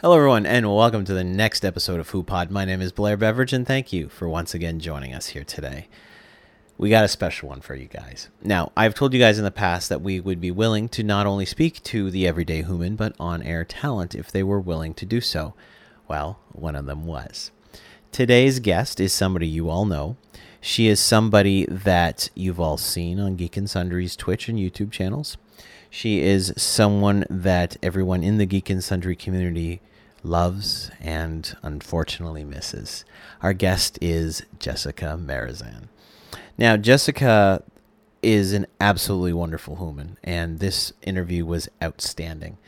Hello, everyone, and welcome to the next episode of HooPod. My name is Blair Beveridge, and thank you for once again joining us here today. We got a special one for you guys. Now, I've told you guys in the past that we would be willing to not only speak to the everyday human, but on air talent if they were willing to do so. Well, one of them was. Today's guest is somebody you all know. She is somebody that you've all seen on Geek and Sundry's Twitch and YouTube channels. She is someone that everyone in the Geek and Sundry community loves and unfortunately misses. Our guest is Jessica Merizan. Now, Jessica is an absolutely wonderful human, and this interview was outstanding.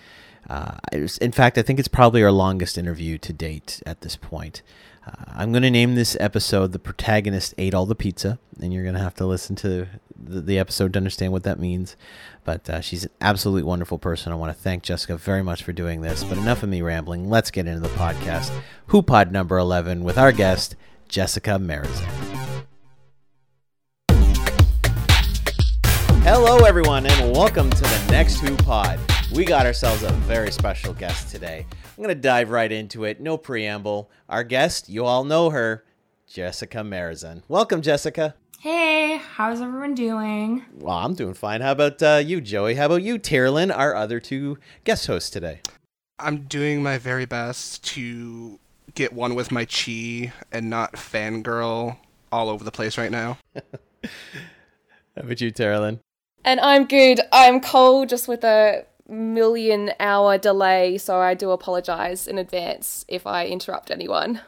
Uh, in fact, I think it's probably our longest interview to date at this point. Uh, I'm going to name this episode The Protagonist Ate All the Pizza, and you're going to have to listen to the, the, episode to understand what that means. But uh, she's an absolutely wonderful person. I want to thank Jessica very much for doing this. But enough of me rambling. Let's get into the podcast. HooPod number 11 with our guest, Jessica Merizan. Hello, everyone, and welcome to the next HooPod. We got ourselves a very special guest today. I'm going to dive right into it. No preamble. Our guest, you all know her, Jessica Merizan. Welcome, Jessica. Hey, how's everyone doing? Well, I'm doing fine. How about uh, you, Joey? How about you, Tyrolin, our other two guest hosts today? I'm doing my very best to get one with my chi and not fangirl all over the place right now. How about you, Tyrolin? And I'm good. I'm cold, just with a million hour delay, so I do apologize in advance if I interrupt anyone.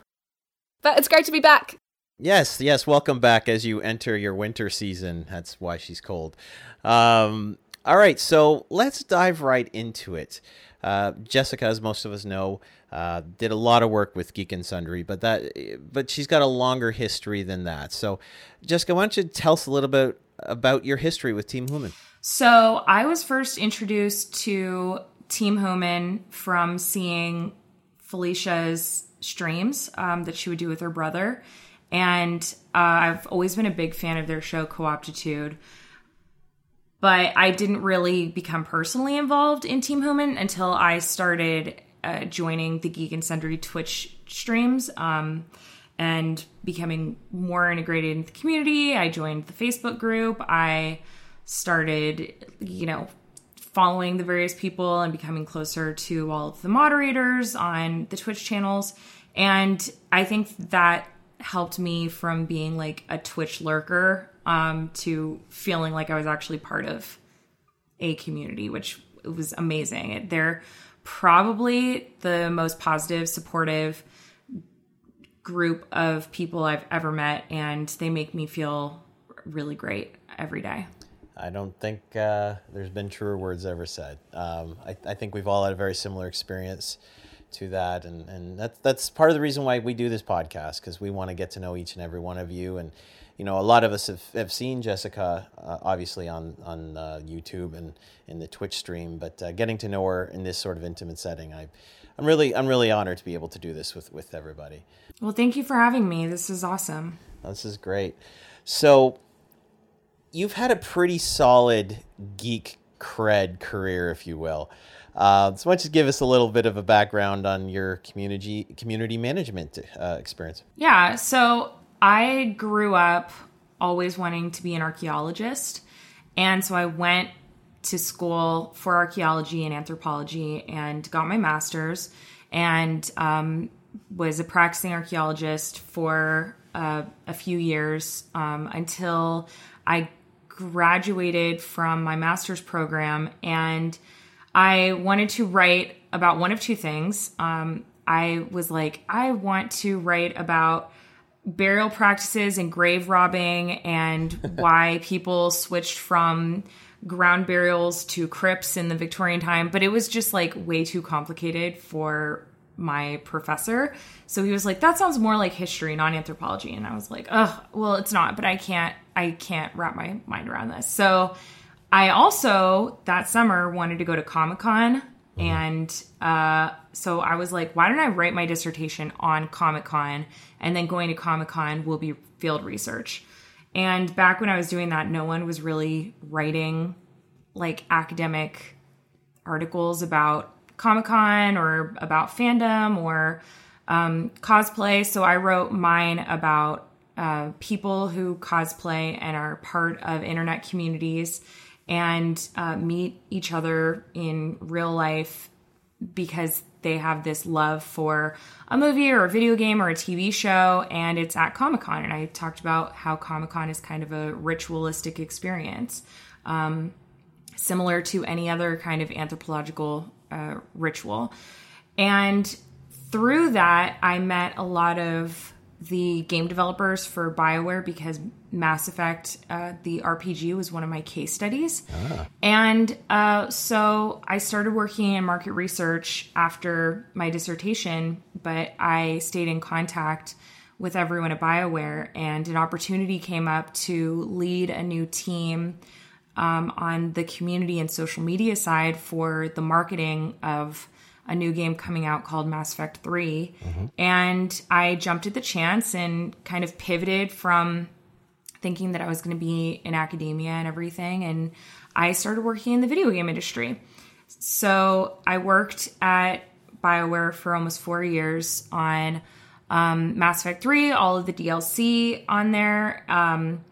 But it's great to be back. Yes, yes, welcome back as you enter your winter season. That's why she's cold. Um, all right, so let's dive right into it. Uh, Jessica, as most of us know, uh, did a lot of work with Geek and Sundry, but that, but she's got a longer history than that. So, Jessica, why don't you tell us a little bit about your history with Team Human? So I was first introduced to Team Human from seeing Felicia's streams um, that she would do with her brother. And uh, I've always been a big fan of their show, Co-optitude. But I didn't really become personally involved in Team Human until I started uh, joining the Geek and Sundry Twitch streams um, and becoming more integrated in the community. I joined the Facebook group. I started, you know, following the various people and becoming closer to all of the moderators on the Twitch channels. And I think that helped me from being like a Twitch lurker um, to feeling like I was actually part of a community, which was amazing. They're probably the most positive, supportive group of people I've ever met, and they make me feel really great every day. I don't think uh, there's been truer words ever said. Um, I, I, think we've all had a very similar experience to that, and, and that's that's part of the reason why we do this podcast because we want to get to know each and every one of you. And you know, a lot of us have, have seen Jessica uh, obviously on on uh, YouTube and in the Twitch stream, but uh, getting to know her in this sort of intimate setting, I. I'm really, I'm really honored to be able to do this with, with everybody. Well, thank you for having me. This is awesome. This is great. So, you've had a pretty solid geek cred career, if you will. Uh, so why don't you give us a little bit of a background on your community community management uh, experience? Yeah, so I grew up always wanting to be an archaeologist, and so I went to school for archaeology and anthropology and got my master's, and um, was a practicing archaeologist for uh, a few years um, until I graduated from my master's program and I wanted to write about one of two things. Um, I was like, I want to write about burial practices and grave robbing and why people switched from ground burials to crypts in the Victorian time, but it was just like way too complicated for my professor. So he was like, "That sounds more like history, not anthropology." And I was like, "Oh, well, it's not, but I can't I can't wrap my mind around this." So I also that summer wanted to go to Comic Con, mm-hmm. and uh, so I was like, "Why don't I write my dissertation on Comic Con, and then going to Comic Con will be field research." And back when I was doing that, no one was really writing like academic articles about Comic Con or about fandom or um, cosplay. So I wrote mine about uh, people who cosplay and are part of internet communities and uh, meet each other in real life because they have this love for a movie or a video game or a TV show, and it's at Comic Con. And I talked about how Comic Con is kind of a ritualistic experience, um, similar to any other kind of anthropological uh, ritual. And through that, I met a lot of the game developers for BioWare because Mass Effect, uh, the RPG, was one of my case studies. Ah. And uh, so I started working in market research after my dissertation, but I stayed in contact with everyone at BioWare, and an opportunity came up to lead a new team um, on the community and social media side for the marketing of a new game coming out called Mass Effect 3. Mm-hmm. And I jumped at the chance and kind of pivoted from thinking that I was going to be in academia and everything. And I started working in the video game industry. So I worked at BioWare for almost four years on um, Mass Effect 3, all of the DLC on there, um,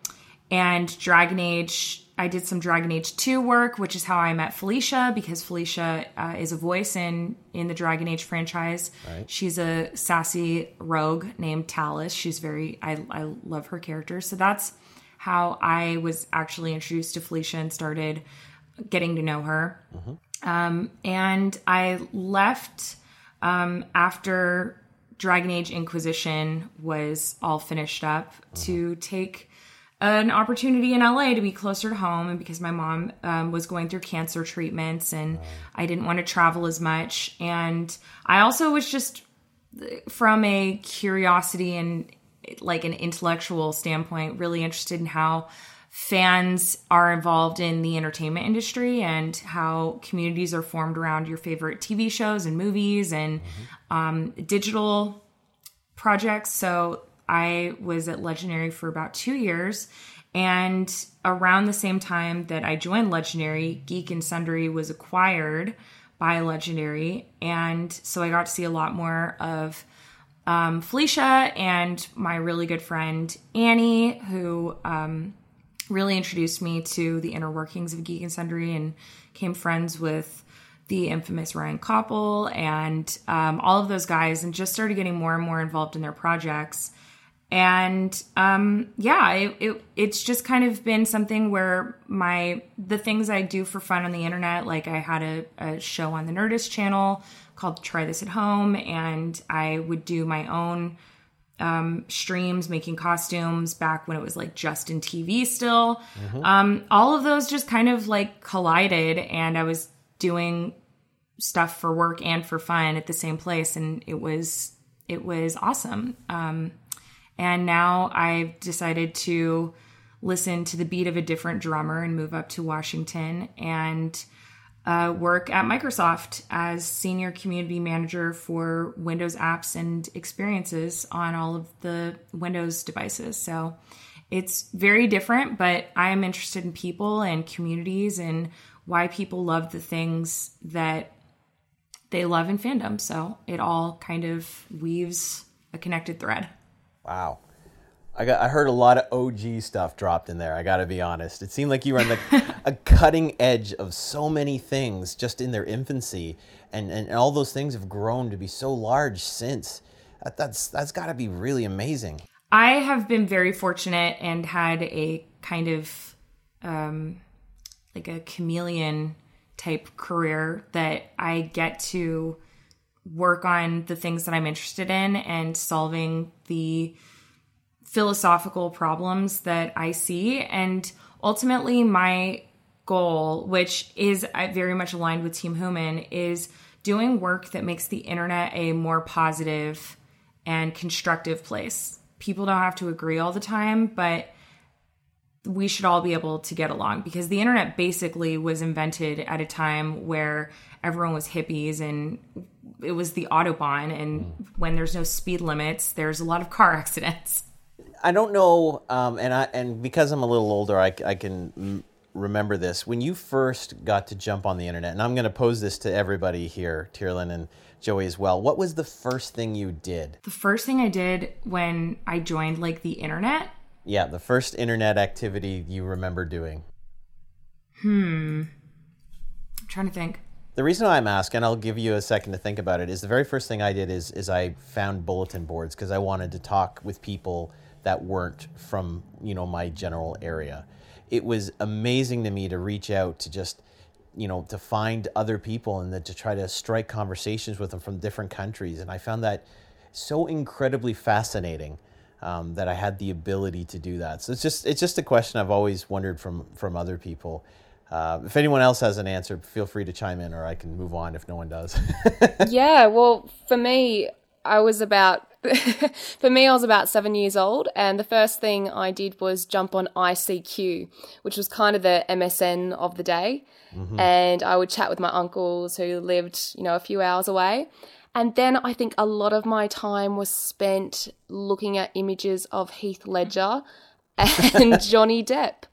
and Dragon Age I did some Dragon Age 2 work, which is how I met Felicia because Felicia uh, is a voice in in the Dragon Age franchise. Right. She's a sassy rogue named Tallis. She's very I I love her character. So that's how I was actually introduced to Felicia and started getting to know her. Mm-hmm. Um, and I left um, after Dragon Age Inquisition was all finished up mm-hmm. to take an opportunity in LA to be closer to home, and because my mom um, was going through cancer treatments, and I didn't want to travel as much, and I also was just from a curiosity and like an intellectual standpoint, really interested in how fans are involved in the entertainment industry and how communities are formed around your favorite TV shows and movies and mm-hmm. um, digital projects. So I was at Legendary for about two years. And around the same time that I joined Legendary, Geek and Sundry was acquired by Legendary. And so I got to see a lot more of um, Felicia and my really good friend Annie, who um, really introduced me to the inner workings of Geek and Sundry and came friends with the infamous Ryan Copple and um, all of those guys, and just started getting more and more involved in their projects and um, yeah it, it, it's just kind of been something where my the things i do for fun on the internet like i had a, a show on the nerdist channel called try this at home and i would do my own um, streams making costumes back when it was like just in TV still mm-hmm. um, all of those just kind of like collided and i was doing stuff for work and for fun at the same place and it was it was awesome um, and now I've decided to listen to the beat of a different drummer and move up to Washington and uh, work at Microsoft as senior community manager for Windows apps and experiences on all of the Windows devices. So it's very different, but I am interested in people and communities and why people love the things that they love in fandom. So it all kind of weaves a connected thread. Wow. I got I heard a lot of OG stuff dropped in there. I got to be honest. It seemed like you were on the a cutting edge of so many things just in their infancy, and and all those things have grown to be so large since. That, that's that's got to be really amazing. I have been very fortunate and had a kind of um, like a chameleon type career that I get to work on the things that I'm interested in and solving the philosophical problems that I see. And ultimately, my goal, which is uh, very much aligned with Team Human, is doing work that makes the internet a more positive and constructive place. People don't have to agree all the time, but we should all be able to get along because the internet basically was invented at a time where everyone was hippies and it was the autobahn and when there's no speed limits there's a lot of car accidents i don't know um, and i and because i'm a little older i, I can remember this. When you first got to jump on the internet, and I'm going to pose this to everybody here, Tyrolin and Joey as well. What was the first thing you did? The first thing I did when I joined like the internet. Yeah, the first internet activity you remember doing. Hmm. I'm trying to think. The reason I'm asking, and I'll give you a second to think about it, is the very first thing I did is is I found bulletin boards because I wanted to talk with people that weren't from you know my general area. It was amazing to me to reach out to just you know to find other people and then to try to strike conversations with them from different countries, and I found that so incredibly fascinating. Um, that I had the ability to do that. So it's just it's just a question I've always wondered from from other people. Uh, if anyone else has an answer, feel free to chime in, or I can move on if no one does. yeah, well, for me, I was about for me, I was about seven years old, and the first thing I did was jump on ICQ, which was kind of the MSN of the day. Mm-hmm. And I would chat with my uncles who lived, you know, a few hours away. And then I think a lot of my time was spent looking at images of Heath Ledger and Johnny Depp.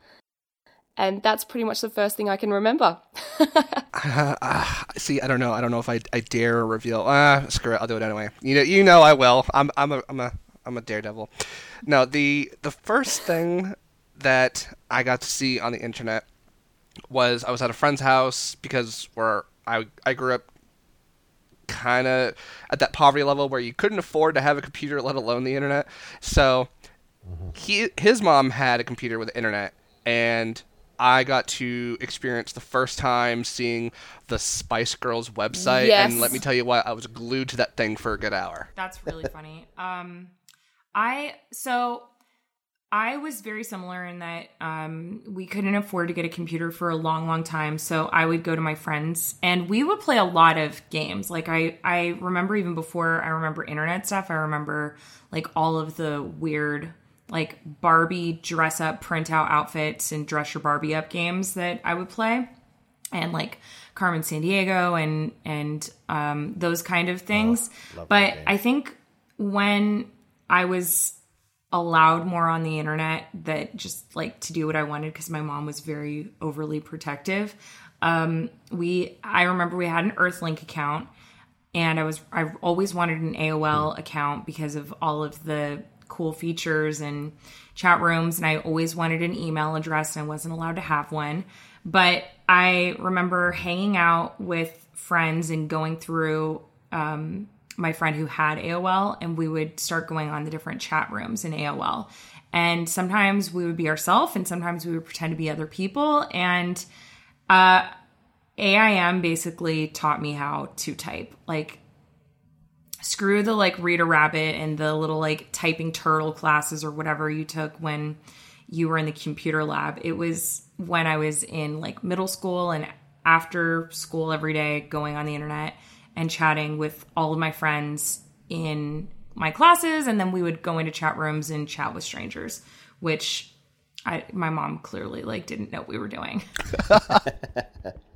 And that's pretty much the first thing I can remember. uh, uh, see, I don't know. I don't know if I, I dare reveal. Ah, uh, screw it. I'll do it anyway. You know, you know I will. I'm I'm a I'm a I'm a daredevil. No, the the first thing that I got to see on the internet was I was at a friend's house because where I I grew up kind of at that poverty level where you couldn't afford to have a computer, let alone the internet. So mm-hmm. he his mom had a computer with the internet, and I got to experience the first time seeing the Spice Girls website, yes. and let me tell you what, I was glued to that thing for a good hour. That's really funny. Um, I so I was very similar in that um, we couldn't afford to get a computer for a long, long time. So I would go to my friends and we would play a lot of games. Like I, I remember even before I remember internet stuff. I remember like all of the weird like Barbie dress up printout outfits and dress your Barbie up games that I would play. And like Carmen Sandiego and and um, those kind of things. Oh, but I think when I was allowed more on the internet that just like to do what I wanted because my mom was very overly protective. Um, we I remember we had an Earthlink account and I was I've always wanted an AOL account because of all of the cool features and chat rooms and I always wanted an email address and I wasn't allowed to have one. But I remember hanging out with friends and going through um, my friend who had AOL, and we would start going on the different chat rooms in AOL. And sometimes we would be ourselves, and sometimes we would pretend to be other people. And uh, AIM basically taught me how to type. Like, screw the like Reader Rabbit and the little like typing turtle classes or whatever you took when you were in the computer lab. It was when I was in like middle school and after school every day going on the internet and chatting with all of my friends in my classes and then we would go into chat rooms and chat with strangers which I, my mom clearly like didn't know what we were doing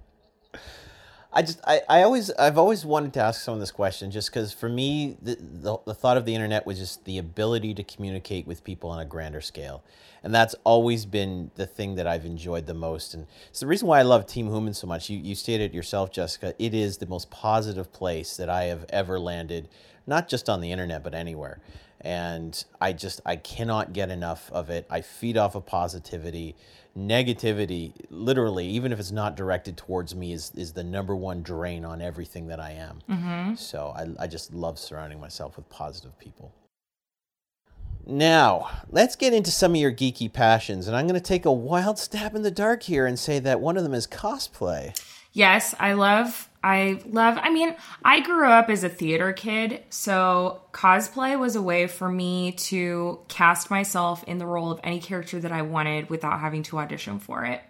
I just I, I always I've always wanted to ask someone this question just because for me the, the, the thought of the internet was just the ability to communicate with people on a grander scale, and that's always been the thing that I've enjoyed the most, and it's the reason why I love Team Human so much. You you stated yourself, Jessica. It is the most positive place that I have ever landed, not just on the internet but anywhere, and I just I cannot get enough of it. I feed off of positivity negativity, literally, even if it's not directed towards me, is is the number one drain on everything that I am. Mm-hmm. So I, I just love surrounding myself with positive people. Now, let's get into some of your geeky passions, and I'm going to take a wild stab in the dark here and say that one of them is cosplay. Yes, I love I love, I mean, I grew up as a theater kid, so cosplay was a way for me to cast myself in the role of any character that I wanted without having to audition for it.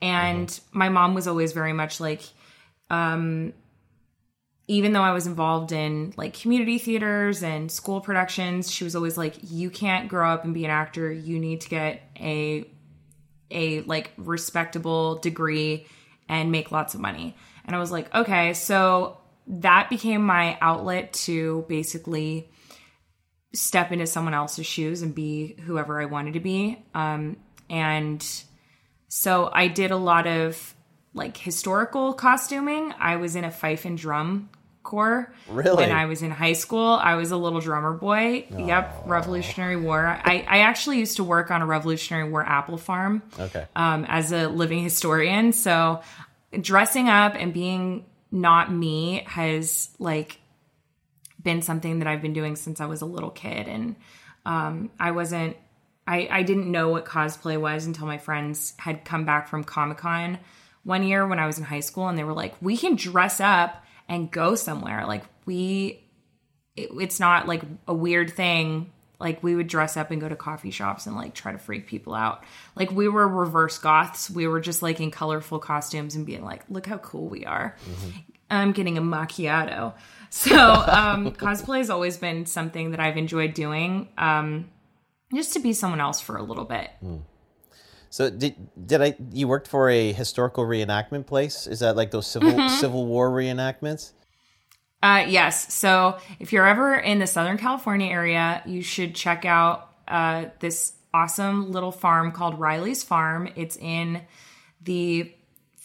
And mm-hmm. my mom was always very much like, um, even though I was involved in like community theaters and school productions, she was always like, you can't grow up and be an actor. You need to get a, a like respectable degree and make lots of money. And I was like, okay, so that became my outlet to basically step into someone else's shoes and be whoever I wanted to be. Um, and so I did a lot of like historical costuming. I was in a fife and drum corps Really? when I was in high school. I was a little drummer boy. Yep, Revolutionary War. I, I actually used to work on a Revolutionary War apple farm Okay. um, as a living historian. So dressing up and being not me has like been something that I've been doing since I was a little kid. And um, I wasn't, I, I didn't know what cosplay was until my friends had come back from Comic Con one year when I was in high school and they were like, we can dress up and go somewhere. Like, we, it, it's not like a weird thing. Like, we would dress up and go to coffee shops and like try to freak people out. Like, we were reverse goths. We were just like in colorful costumes and being like, look how cool we are. I'm getting a macchiato. So, um, cosplay has always been something that I've enjoyed doing. Um, just to be someone else for a little bit. So did did I? You worked for a historical reenactment place? Is that like those civil Mm-hmm. Civil War reenactments? Uh, yes. So if you're ever in the Southern California area, you should check out uh, this awesome little farm called Riley's Farm. It's in the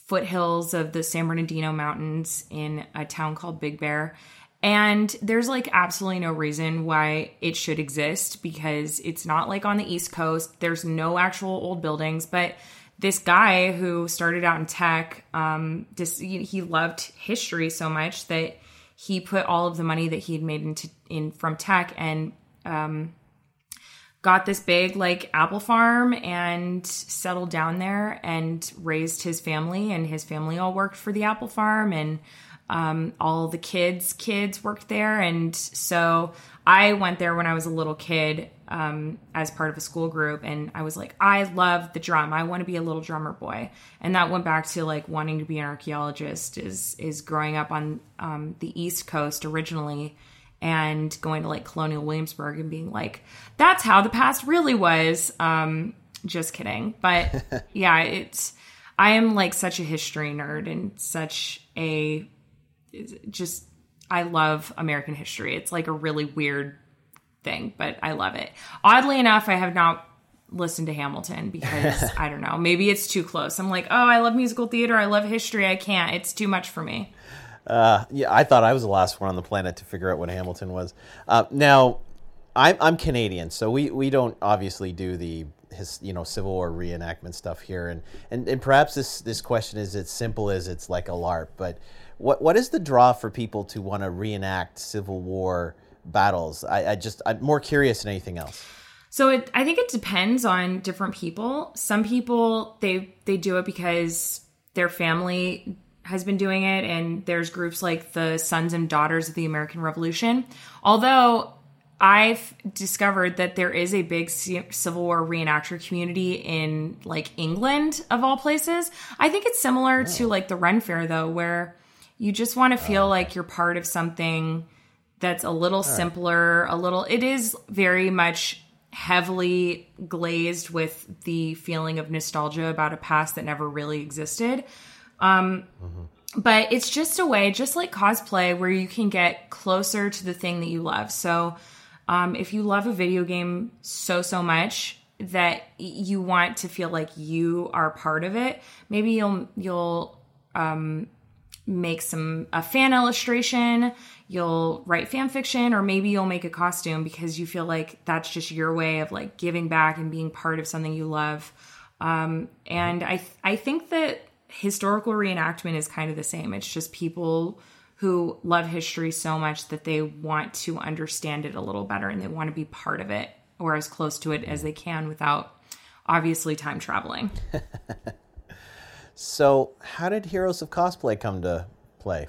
foothills of the San Bernardino Mountains in a town called Big Bear. And there's like absolutely no reason why it should exist because it's not like on the East Coast. There's no actual old buildings, but this guy who started out in tech, um, just he he loved history so much that he put all of the money that he had made into in from tech and got this big like apple farm and settled down there and raised his family and his family all worked for the apple farm and um, all the kids kids worked there. And so i went there when i was a little kid um, as part of a school group and i was like i love the drum i want to be a little drummer boy and that went back to like wanting to be an archaeologist is is growing up on um, the east coast originally and going to like Colonial Williamsburg and being like, that's how the past really was. Um, just kidding. But yeah, it's, I am like such a history nerd and such a, just, I love American history. It's like a really weird thing, but I love it. Oddly enough, I have not listened to Hamilton because I don't know, maybe it's too close. I'm like, oh, I love musical theater. I love history. I can't. It's too much for me. Yeah, I thought I was the last one on the planet to figure out what Hamilton was. Uh, now, I'm I'm Canadian, so we, we don't obviously do the his you know Civil War reenactment stuff here, and, and and perhaps this this question is as simple as it's like a LARP, but what what is the draw for people to want to reenact Civil War battles? I, I just I'm more curious than anything else. So it, I think it depends on different people. Some people they they do it because their family has been doing it, and there's groups like the Sons and Daughters of the American Revolution. Although I've discovered that there is a big Civil War reenactor community in like England of all places. I think it's similar to oh. like the Ren Fair though, where you just want to feel like you're part of something that's a little simpler, a little it is very much heavily glazed with the feeling of nostalgia about a past that never really existed. Um but it's just a way just like cosplay where you can get closer to the thing that you love. So um if you love a video game so so much that you want to feel like you are part of it, maybe you'll you'll make some a fan illustration. You'll write fan fiction or maybe you'll make a costume because you feel like that's just your way of like giving back and being part of something you love. Um, and i i think that historical reenactment is kind of the same. It's just people who love history so much that they want to understand it a little better and they want to be part of it or as close to it as they can without obviously time traveling So, how did Heroes of Cosplay come to play?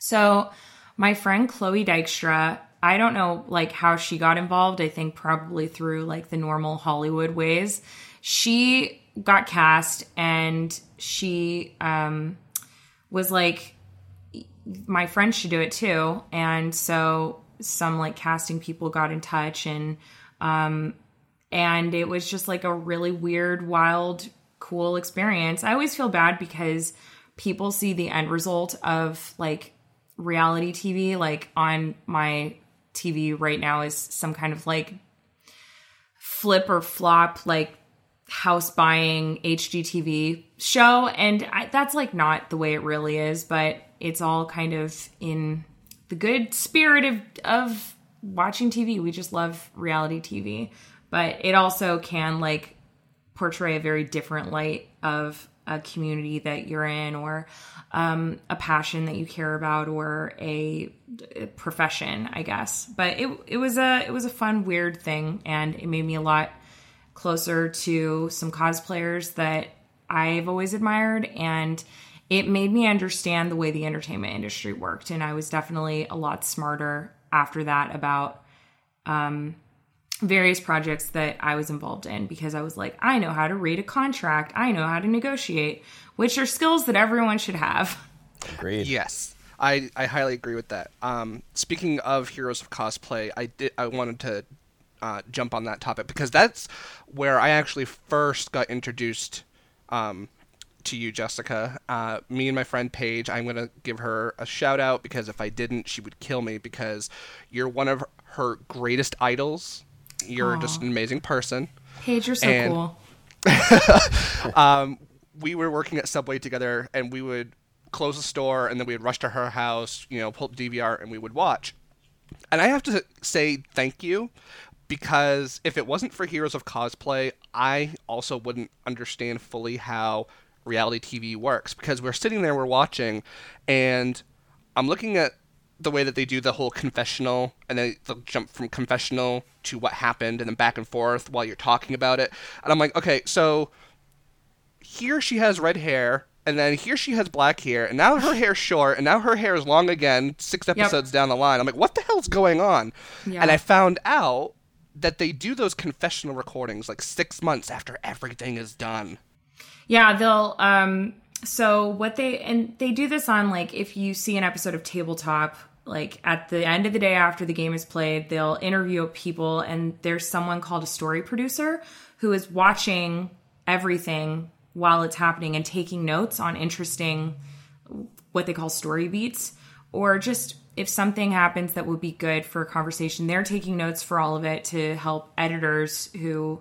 So, my friend Chloe Dykstra, I don't know like how she got involved. I think probably through like the normal Hollywood ways. She got cast and she um was like my friend should do it too. And so some like casting people got in touch and um and it was just like a really weird, wild, cool experience. I always feel bad because people see the end result of like reality TV. Like on my TV right now is some kind of like flip or flop, like house buying HGTV show. And I, that's like not the way it really is, but it's all kind of in the good spirit of, of watching TV. We just love reality TV. But it also can like portray a very different light of a community that you're in or um, a passion that you care about or a, a, profession i guess. But it, it was a it was a fun weird thing and it made me a lot closer to some cosplayers that i've always admired and it made me understand the way the entertainment industry worked and i was definitely a lot smarter after that about um, various projects that I was involved in because I was like, I know how to read a contract, I know how to negotiate, which are skills that everyone should have. Agreed. Yes. I, I highly agree with that. Um, speaking of heroes of cosplay, I did I wanted to uh, jump on that topic because that's where I actually first got introduced um, to you, Jessica. Uh, me and my friend Paige, I'm gonna give her a shout out because if I didn't, she would kill me because you're one of her greatest idols you're Aww. just an amazing person. Paige, you're so and, cool. um, we were working at Subway together, and we would close the store, and then we would rush to her house, you know, pull up DVR, and we would watch. And I have to say thank you because if it wasn't for Heroes of Cosplay, I also wouldn't understand fully how reality TV works because we're sitting there, we're watching, and I'm looking at the way that they do the whole confessional and then they'll jump from confessional to what happened and then back and forth while you're talking about it. And I'm like, okay, so here she has red hair and then here she has black hair and now her hair's short and now her hair is long again six episodes yep. down the line. I'm like, what the hell's going on? Yeah. And I found out that they do those confessional recordings like six months after everything is done. Yeah, they'll um so what they and they do this on like if you see an episode of tabletop like at the end of the day after the game is played they'll interview people and there's someone called a story producer who is watching everything while it's happening and taking notes on interesting what they call story beats or just if something happens that would be good for a conversation they're taking notes for all of it to help editors who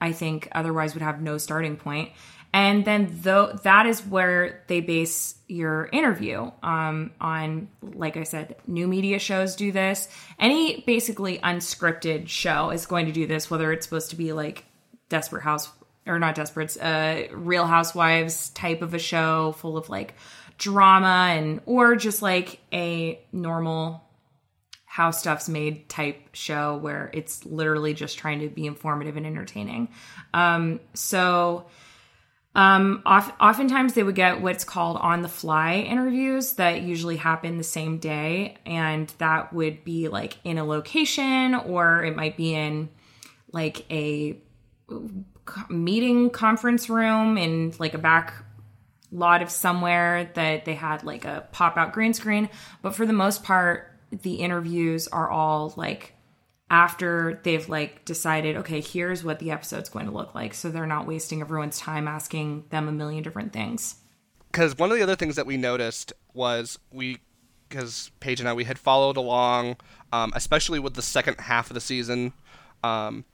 i think otherwise would have no starting point and then though that is where they base your interview um, on like i said new media shows do this. Any basically unscripted show is going to do this whether it's supposed to be like desperate house or not desperate uh real housewives type of a show full of like drama and or just like a normal how stuff's made type show where it's literally just trying to be informative and entertaining. Um so um, oft, oftentimes they would get what's called on the fly interviews that usually happen the same day. And that would be like in a location or it might be in like a meeting conference room in like a back lot of somewhere that they had like a pop out green screen. But for the most part, the interviews are all like after they've like decided, okay, here's what the episode's going to look like. So they're not wasting everyone's time asking them a million different things. Because one of the other things that we noticed was we, because Paige and I, we had followed along, um, especially with the second half of the season, um,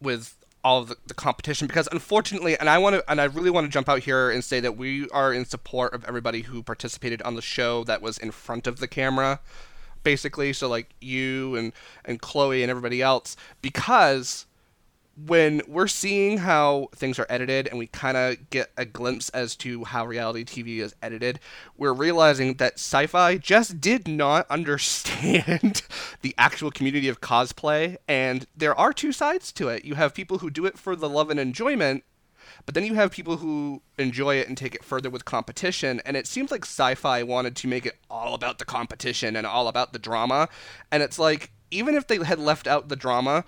with all of the, the, competition because unfortunately and i want to and i really want to jump out here and say that we are in support of everybody who participated on the show that was in front of the camera basically. So like you and and Chloe and everybody else because when we're seeing how things are edited and we kind of get a glimpse as to how reality TV is edited, we're realizing that Syfy just did not understand the actual community of cosplay. And there are two sides to it. You have people who do it for the love and enjoyment, but then you have people who enjoy it and take it further with competition, and it seems like Syfy wanted to make it all about the competition and all about the drama, and it's like even if they had left out the drama,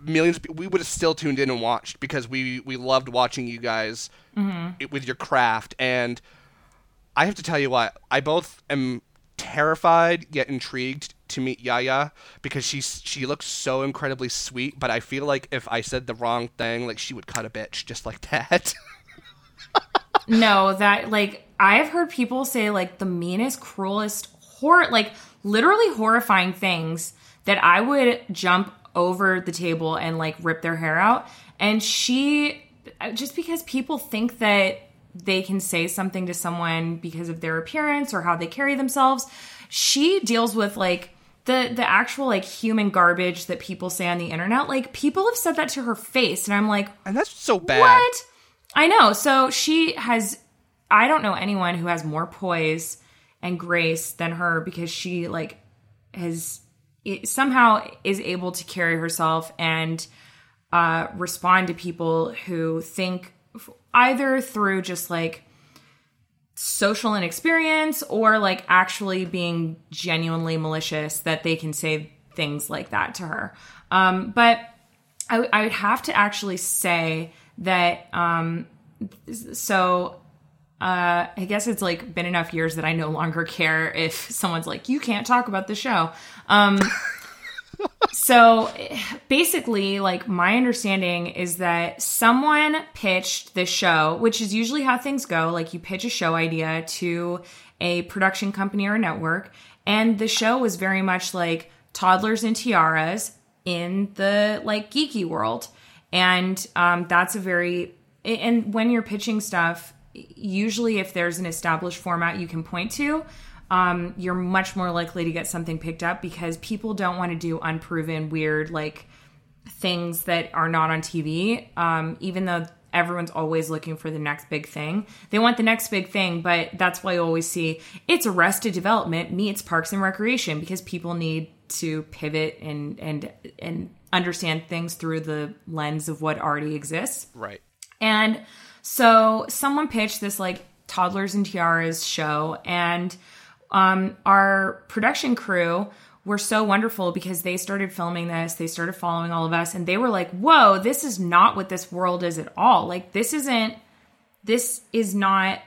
millions of people, we would have still tuned in and watched because we we loved watching you guys mm-hmm. with your craft and I have to tell you what I both am terrified yet intrigued to meet Yaya because she's she looks so incredibly sweet, but I feel like if I said the wrong thing, like she would cut a bitch just like that. no, that like I've heard people say like the meanest, cruelest, horror like literally horrifying things that I would jump over the table and like rip their hair out. And she, just because people think that they can say something to someone because of their appearance or how they carry themselves, she deals with like the the actual like human garbage that people say on the internet. Like people have said that to her face, and I'm like, And that's so bad. what? I know. So she has. I don't know anyone who has more poise and grace than her because she like has it somehow is able to carry herself and uh, respond to people who think either through just like social inexperience or like actually being genuinely malicious that they can say things like that to her. Um, but I, I would have to actually say that um, so uh, I guess it's like been enough years that I no longer care if someone's like, you can't talk about the show. Um, so basically, like, my understanding is that someone pitched the show, which is usually how things go. Like, you pitch a show idea to a production company or a network, and the show was very much like toddlers and tiaras in the like geeky world. And um, that's a very, and when you're pitching stuff, usually if there's an established format you can point to, um, you're much more likely to get something picked up because people don't want to do unproven, weird, like things that are not on TV. Um, even though everyone's always looking for the next big thing, they want the next big thing. But that's why you always see it's Arrested Development meets Parks and Recreation because people need to pivot and and and understand things through the lens of what already exists. Right. And so someone pitched this like toddlers and tiaras show, and um, our production crew were so wonderful because they started filming this, they started following all of us, and they were like, "Whoa, this is not what this world is at all. Like this isn't. This is not."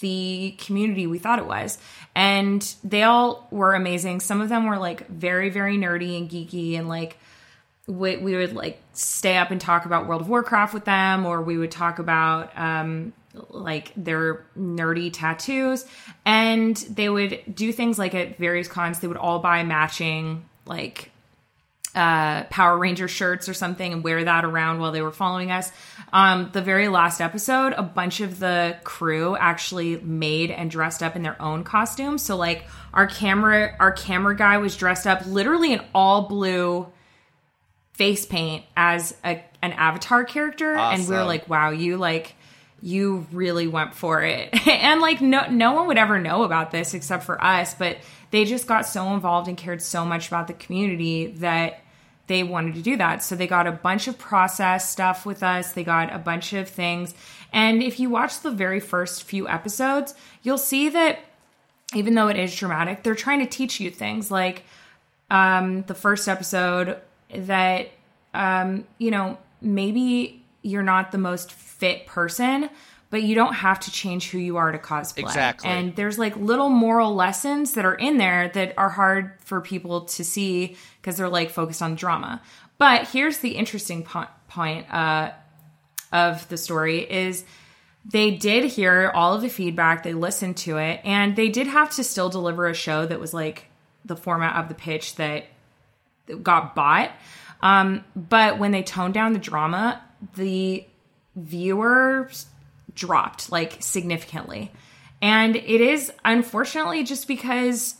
the community we thought it was. And they all were amazing. Some of them were like very, very nerdy and geeky and like we, we would like stay up and talk about World of Warcraft with them, or we would talk about um, like their nerdy tattoos, and they would do things like at various cons. They would all buy matching like uh, Power Ranger shirts or something and wear that around while they were following us. Um, the very last episode, a bunch of the crew actually made and dressed up in their own costumes. So like our camera, our camera guy was dressed up literally in all blue face paint as a, an avatar character and we were like wow you like you really went for it. And like no no one would ever know about this except for us but they just got so involved and cared so much about the community that they wanted to do that. So they got a bunch of process stuff with us. They got a bunch of things. And if you watch the very first few episodes you'll see that even though it is dramatic they're trying to teach you things like um, the first episode that um, you know maybe you're not the most fit person but you don't have to change who you are to cosplay. Exactly. and there's like little moral lessons that are in there that are hard for people to see because they're like focused on drama. But here's the interesting po- point uh, of the story is they did hear all of the feedback they listened to it and they did have to still deliver a show that was like the format of the pitch that got bought. Um, but when they toned down the drama the viewers dropped like significantly. And it is unfortunately just because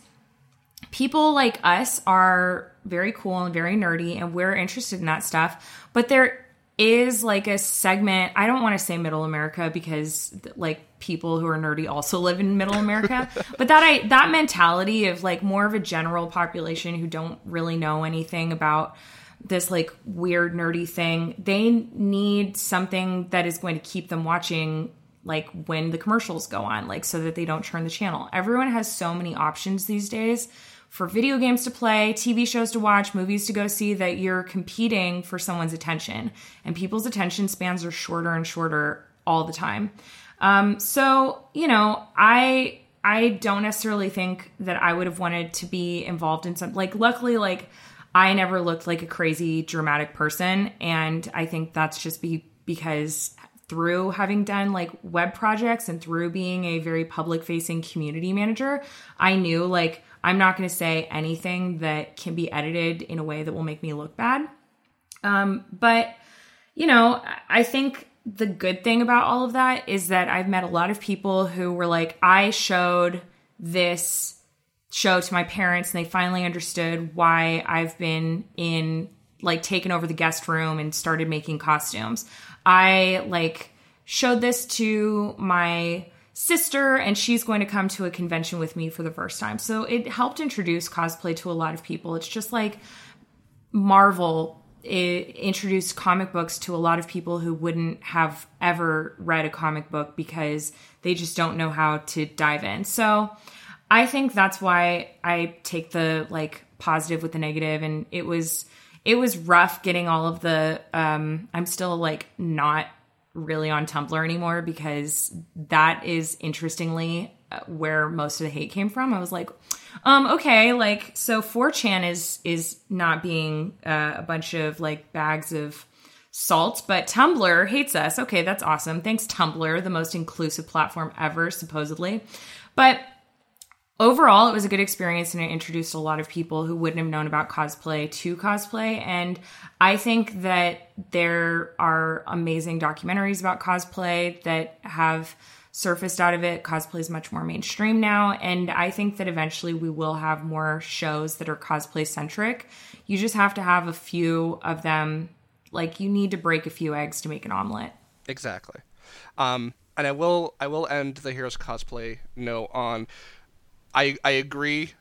people like us are very cool and very nerdy and we're interested in that stuff. But there is like a segment i don't want to say middle america because like people who are nerdy also live in middle america. But that i that mentality of like more of a general population who don't really know anything about this like weird nerdy thing they need something that is going to keep them watching like when the commercials go on like so that they don't turn the channel everyone has so many options these days for video games to play, TV shows to watch, movies to go see that you're competing for someone's attention. And people's attention spans are shorter and shorter all the time. Um, so, you know, I I don't necessarily think that I would have wanted to be involved in something like luckily like I never looked like a crazy dramatic person and I think that's just be because through having done like web projects and through being a very public facing community manager, I knew like I'm not going to say anything that can be edited in a way that will make me look bad. Um, but, you know, I think the good thing about all of that is that I've met a lot of people who were like, I showed this show to my parents and they finally understood why I've been in like taken over the guest room and started making costumes. I like showed this to my sister and she's going to come to a convention with me for the first time. So it helped introduce cosplay to a lot of people. It's just like Marvel introduced comic books to a lot of people who wouldn't have ever read a comic book because they just don't know how to dive in. So I think that's why I take the like positive with the negative and it was it was rough getting all of the um I'm still like not really on Tumblr anymore because that is interestingly uh, where most of the hate came from. I was like, um, okay, like so 4chan is is not being uh, a bunch of like bags of salt, but Tumblr hates us. Okay, that's awesome. Thanks Tumblr, the most inclusive platform ever supposedly. But overall, it was a good experience and it introduced a lot of people who wouldn't have known about cosplay to cosplay. And I think that there are amazing documentaries about cosplay that have surfaced out of it. Cosplay is much more mainstream now. And I think that eventually we will have more shows that are cosplay centric. You just have to have a few of them. Like, you need to break a few eggs to make an omelet. Exactly. Um, and I will I will end the Heroes cosplay note on I I agree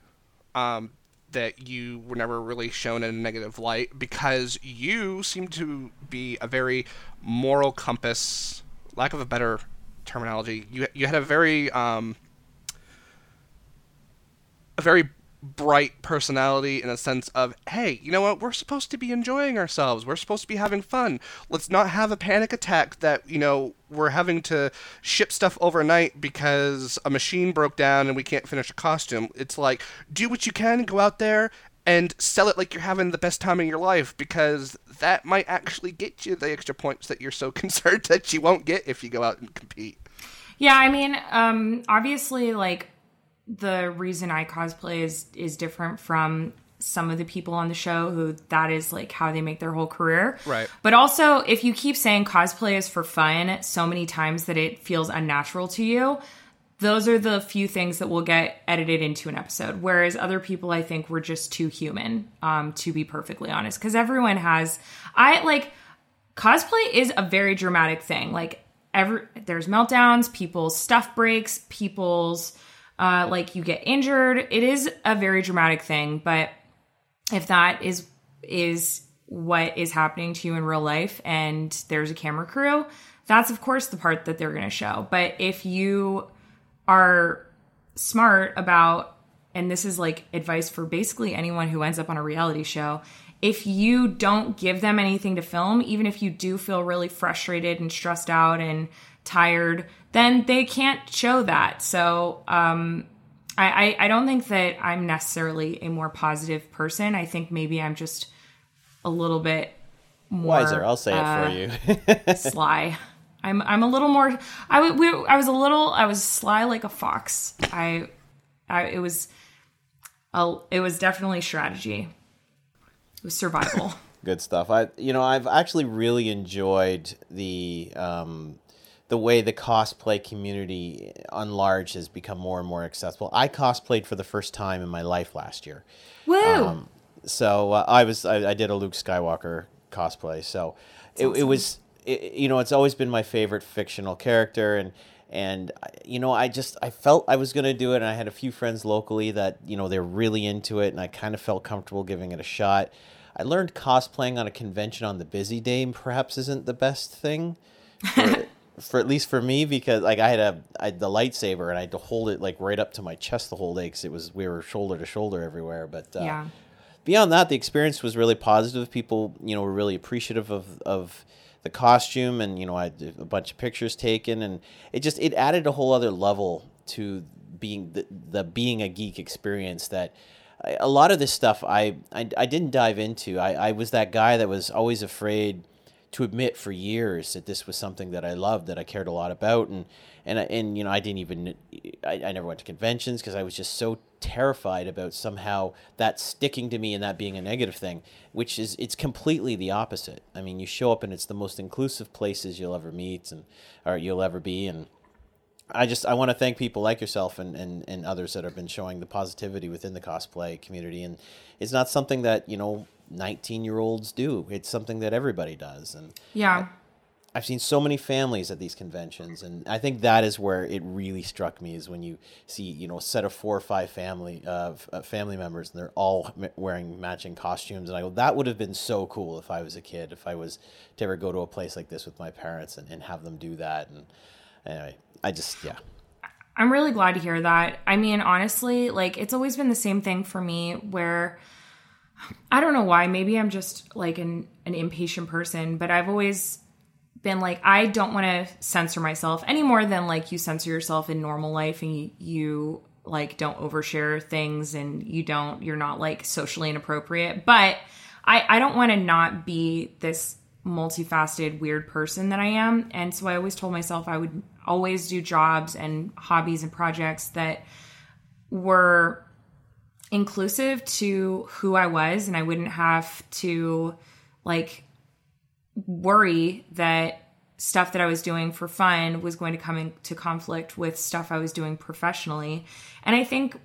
um, that you were never really shown in a negative light because you seem to be a very moral compass. Lack of a better terminology, you you had a very um, a very bright personality in a sense of, hey, you know what? We're supposed to be enjoying ourselves. We're supposed to be having fun. Let's not have a panic attack that, you know, we're having to ship stuff overnight because a machine broke down and we can't finish a costume. It's like, do what you can, go out there and sell it like you're having the best time in your life because that might actually get you the extra points that you're so concerned that you won't get if you go out and compete. Yeah, I mean, um, obviously, like the reason I cosplay is is different from some of the people on the show who that is like how they make their whole career. Right. But also, if you keep saying cosplay is for fun so many times that it feels unnatural to you, those are the few things that will get edited into an episode. Whereas other people, I think, were just too human, um, to be perfectly honest. Because everyone has, I like, cosplay is a very dramatic thing. Like, every there's meltdowns, people's stuff breaks, people's uh, like you get injured. It is a very dramatic thing, but if that is is what is happening to you in real life and there's a camera crew, that's of course the part that they're going to show. But if you are smart about and this is like advice for basically anyone who ends up on a reality show, if you don't give them anything to film, even if you do feel really frustrated and stressed out and tired, then they can't show that. So um, I, I, I don't think that I'm necessarily a more positive person. I think maybe I'm just a little bit more wiser. I'll say uh, it for you. sly. I'm I'm a little more. I we, I was a little. I was sly like a fox. I, I it was, a, it was definitely strategy. It was survival. Good stuff. I you know I've actually really enjoyed the um, the way the cosplay community on large has become more and more accessible. I cosplayed for the first time in my life last year. Woo! Um, so uh, I was I, I, did a Luke Skywalker cosplay. So it, awesome. it, was it, you know it's always been my favorite fictional character and and you know I just I felt I was going to do it and I had a few friends locally that you know they're really into it and I kind of felt comfortable giving it a shot. I learned cosplaying on a convention on the busy day perhaps isn't the best thing. For, for at least for me because like I had a I had the lightsaber and I had to hold it like right up to my chest the whole day because it was we were shoulder to shoulder everywhere. But uh, yeah. beyond that, the experience was really positive. People you know were really appreciative of of the costume and you know I had a bunch of pictures taken and it just it added a whole other level to being the, the being a geek experience that a lot of this stuff I, I, I didn't dive into. I, I was that guy that was always afraid to admit for years that this was something that I loved, that I cared a lot about, and and and you know I didn't even I, I never went to conventions because I was just so terrified about somehow that sticking to me and that being a negative thing, which is it's completely the opposite. I mean, you show up and it's the most inclusive places you'll ever meet and or you'll ever be, and I just I want to thank people like yourself and, and, and others that have been showing the positivity within the cosplay community, and it's not something that you know 19 year olds do. It's something that everybody does, and Yeah. I've seen so many families at these conventions, and I think that is where it really struck me is when you see, you know, a set of four or five family uh, family members, and they're all m- wearing matching costumes, and I go, that would have been so cool if I was a kid, if I was to ever go to a place like this with my parents and, and have them do that, and anyway, I just yeah, I'm really glad to hear that. I mean, honestly, like it's always been the same thing for me where I don't know why, maybe I'm just like an an impatient person, but I've always been like I don't want to censor myself any more than like you censor yourself in normal life and you, like don't overshare things and you don't you're not like socially inappropriate. But I I don't want to not be this multifaceted weird person that I am. And so I always told myself I would always do jobs and hobbies and projects that were inclusive to who I was and I wouldn't have to like worry that stuff that I was doing for fun was going to come into conflict with stuff I was doing professionally. And I think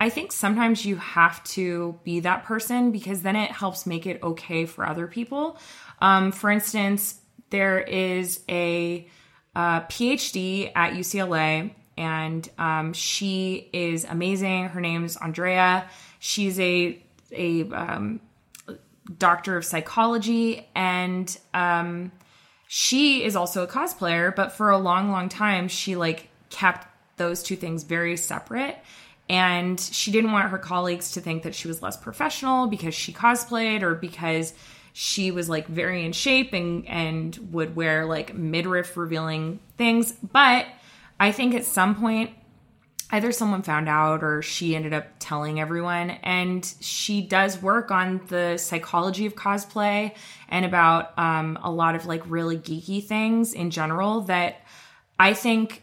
I think sometimes you have to be that person because then it helps make it okay for other people. Um, for instance, there is a, uh PhD at UCLA, and um, she is amazing. Her name's Andrea. She's a a um, doctor of psychology, and um, she is also a cosplayer. But for a long, long time, she like kept those two things very separate. And she didn't want her colleagues to think that she was less professional because she cosplayed or because she was like very in shape and and would wear like midriff revealing things but i think at some point either someone found out or she ended up telling everyone. And she does work on the psychology of cosplay and about um, a lot of like really geeky things in general that i think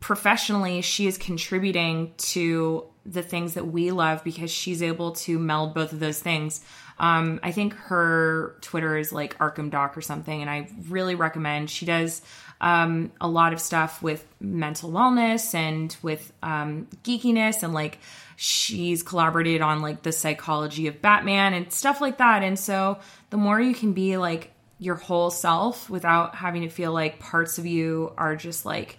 professionally she is contributing to the things that we love because she's able to meld both of those things um, I think her Twitter is like Arkham Doc or something, and I really recommend. She does um, a lot of stuff with mental wellness and with um, geekiness, and like she's collaborated on like the psychology of Batman and stuff like that. And so the more you can be like your whole self without having to feel like parts of you are just like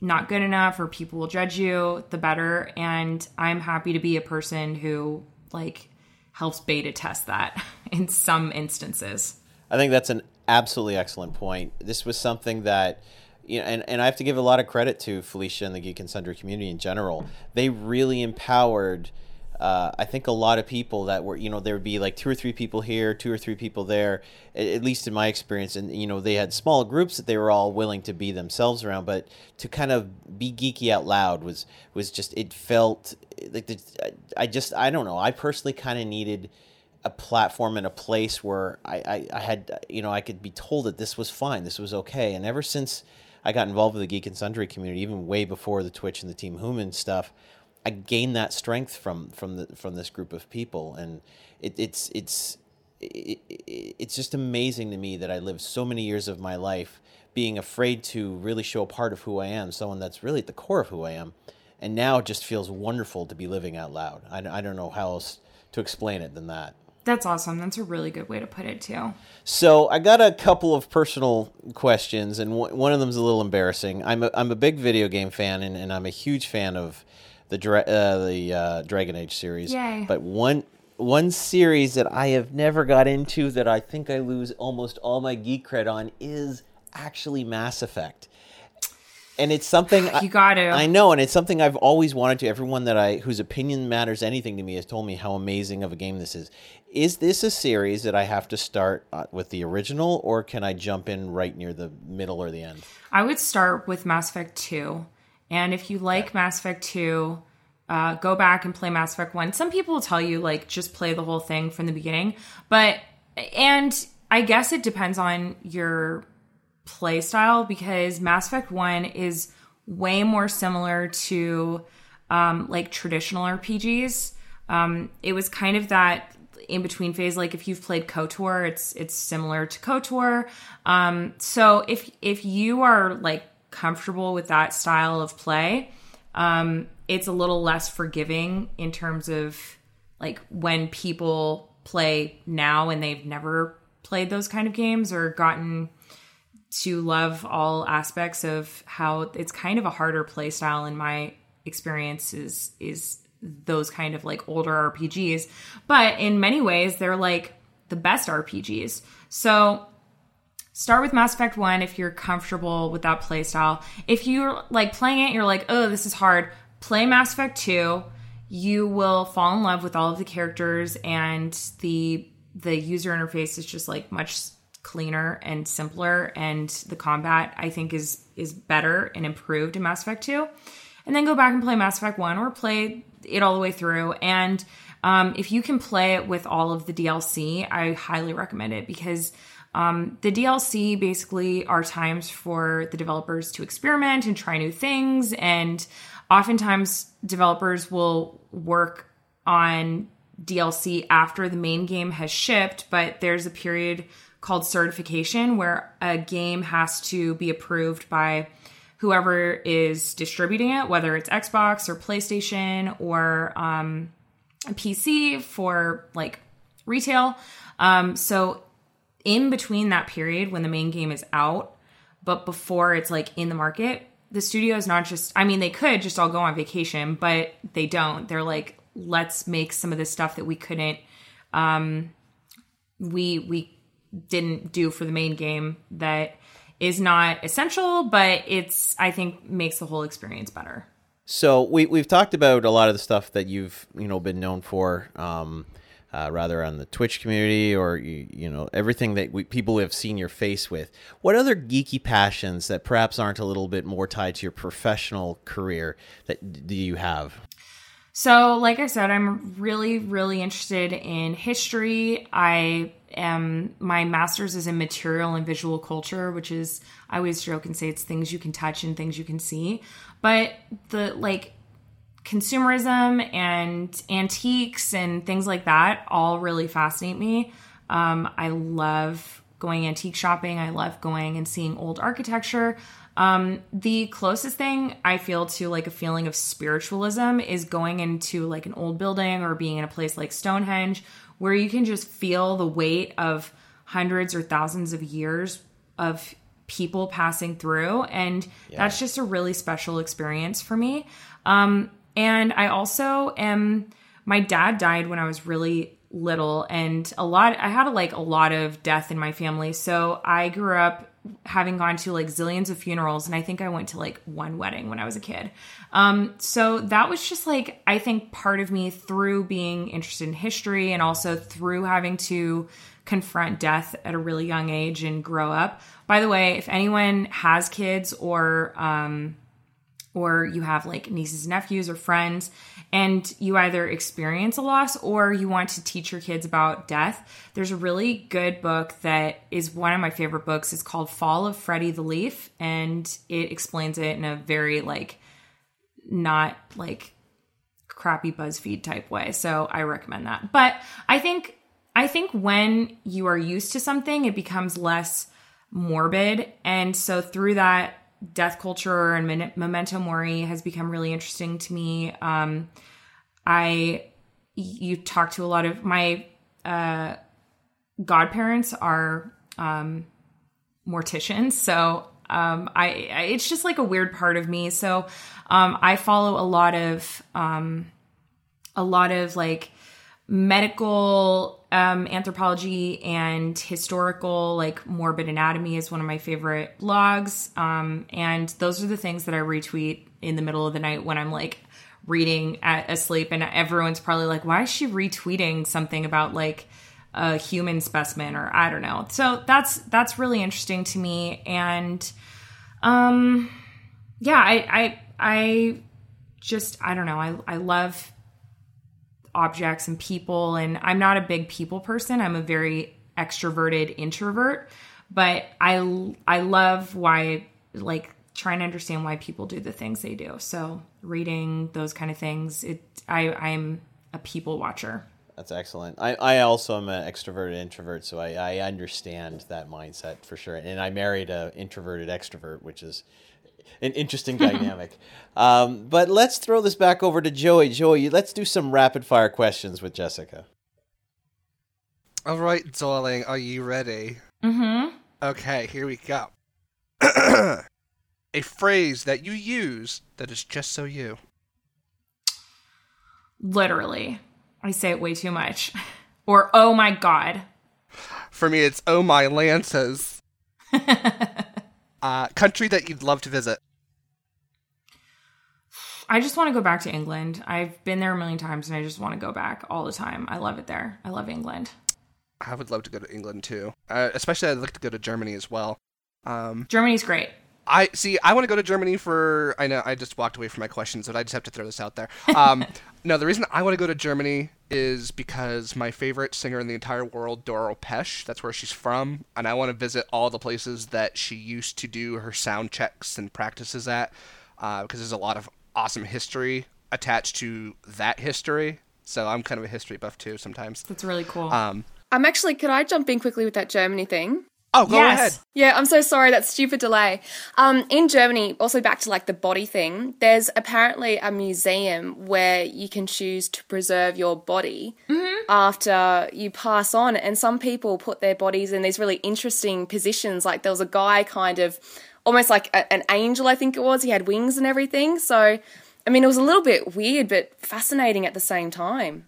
not good enough or people will judge you, the better. And I'm happy to be a person who like helps beta test that in some instances. I think that's an absolutely excellent point. This was something that you know, and, and I have to give a lot of credit to Felicia and the Geek and Sundry community in general. They really empowered uh, I think a lot of people that were, you know, there would be like two or three people here, two or three people there, at, at, least in my experience. And, you know, they had small groups that they were all willing to be themselves around, but to kind of be geeky out loud was, was just, it felt like, the, I just, I don't know. I personally kind of needed a platform and a place where I, I, I had, you know, I could be told that this was fine, this was okay. And ever since I got involved with the Geek and Sundry community, even way before the Twitch and the Team Human stuff, I gained that strength from from the from this group of people, and it, it's it's it, it, it's just amazing to me that I lived so many years of my life being afraid to really show a part of who I am, someone that's really at the core of who I am, and now it just feels wonderful to be living out loud. I, I don't know how else to explain it than that. That's awesome. That's a really good way to put it too. So I got a couple of personal questions, and one of them is a little embarrassing. I'm a, I'm a big video game fan, and, and I'm a huge fan of the dra- uh, the uh, Dragon Age series. Yay. But one one series that I have never got into that I think I lose almost all my geek cred on is actually Mass Effect. And it's something you got to. I know, and it's something I've always wanted to. Everyone that I whose opinion matters anything to me has told me how amazing of a game this is. Is this a series that I have to start uh, with the original, or can I jump in right near the middle or the end? I would start with Mass Effect Two and if you like Mass Effect 2, uh, go back and play Mass Effect 1. Some people will tell you, like, just play the whole thing from the beginning. But, and I guess it depends on your play style because Mass Effect 1 is way more similar to um, like traditional RPGs. Um, it was kind of that in between phase. Like if you've played KOTOR, it's it's similar to KOTOR. Um, so if if you are like comfortable with that style of play, um, it's a little less forgiving in terms of like when people play now and they've never played those kind of games or gotten to love all aspects of how it's kind of a harder play style in my experience is is those kind of like older RPGs. But in many ways they're like the best RPGs. So start with Mass Effect 1 if you're comfortable with that playstyle. If you're like playing it, you're like, oh, this is hard. Play Mass Effect 2. You will fall in love with all of the characters and the the user interface is just like much cleaner and simpler and the combat I think is is better and improved in Mass Effect 2. And then go back and play Mass Effect 1 or play it all the way through and um, if you can play it with all of the DLC, I highly recommend it because um, the DLC basically are times for the developers to experiment and try new things. And oftentimes, developers will work on DLC after the main game has shipped, but there's a period called certification where a game has to be approved by whoever is distributing it, whether it's Xbox or PlayStation or um, PC for like retail. Um, so in between that period when the main game is out, but before it's like in the market, the studio is not just, I mean, they could just all go on vacation, but they don't. They're like, let's make some of the stuff that we couldn't, um, we, we didn't do for the main game that is not essential, but it's, I think, makes the whole experience better. So we we've talked about a lot of the stuff that you've you know been known for, um, uh, rather on the Twitch community or you, you know everything that we, people have seen your face with. What other geeky passions that perhaps aren't a little bit more tied to your professional career that do you have? So, like I said, I'm really, really interested in history. I am, my master's is in material and visual culture, which is, I always joke and say it's things you can touch and things you can see. But the like consumerism and antiques and things like that all really fascinate me. Um, I love going antique shopping, I love going and seeing old architecture. Um, the closest thing I feel to like a feeling of spiritualism is going into like an old building or being in a place like Stonehenge where you can just feel the weight of hundreds or thousands of years of people passing through. And yeah. that's just a really special experience for me. Um, and I also am, my dad died when I was really little and a lot, I had a, like a lot of death in my family. So I grew up having gone to like zillions of funerals and i think i went to like one wedding when i was a kid um, so that was just like i think part of me through being interested in history and also through having to confront death at a really young age and grow up by the way if anyone has kids or um, or you have like nieces nephews or friends and you either experience a loss or you want to teach your kids about death, there's a really good book that is one of my favorite books. It's called Fall of Freddie the Leaf, and it explains it in a very like not like crappy BuzzFeed type way. So I recommend that. But I think I think when you are used to something, it becomes less morbid, and so through that death culture and memento mori has become really interesting to me. Um, I you talk to a lot of my uh, godparents are um, morticians, so um, I, I, it's just like a weird part of me. So um, I follow a lot of um, a lot of like medical um, anthropology and historical, like morbid anatomy, is one of my favorite blogs. Um, and those are the things that I retweet in the middle of the night when I'm like reading at asleep. And everyone's probably like, why is she retweeting something about like a human specimen or I don't know. So that's that's really interesting to me. And um, yeah, I I I just I don't know. I I love objects and people and I'm not a big people person. I'm a very extroverted introvert, but I I love why like trying to understand why people do the things they do. So reading those kind of things, it I I'm a people watcher. That's excellent. I, I also am an extroverted introvert, so I, I understand that mindset for sure. And I married an introverted extrovert, which is an interesting dynamic. Um, but let's throw this back over to Joey. Joey, let's do some rapid fire questions with Jessica. All right, darling, are you ready? Mm-hmm. Okay, here we go. a phrase that you use that is just so you. Literally. I say it way too much. Or oh my god. For me, it's oh my lances. uh, country that you'd love to visit. I just want to go back to England. I've been there a million times and I just want to go back all the time. I love it there. I love England. I would love to go to England too. Uh, especially, I'd like to go to Germany as well. Um, Germany's great. I see. I want to go to Germany for. I know. I just walked away from my questions, but I just have to throw this out there. Um, no, the reason I want to go to Germany is because my favorite singer in the entire world, Doro Pesch, that's where she's from, and I want to visit all the places that she used to do her sound checks and practices at, uh, because there's a lot of awesome history attached to that history. So I'm kind of a history buff too sometimes. That's really cool. Um, I'm actually, could I jump in quickly with that Germany thing? Oh, go yes. ahead. Yeah, I'm so sorry. That stupid delay. Um, in Germany, also back to like the body thing. There's apparently a museum where you can choose to preserve your body after you pass on, and some people put their bodies in these really interesting positions. Like there was a guy, kind of almost like a, an angel, I think it was. He had wings and everything. So, I mean, it was a little bit weird, but fascinating at the same time.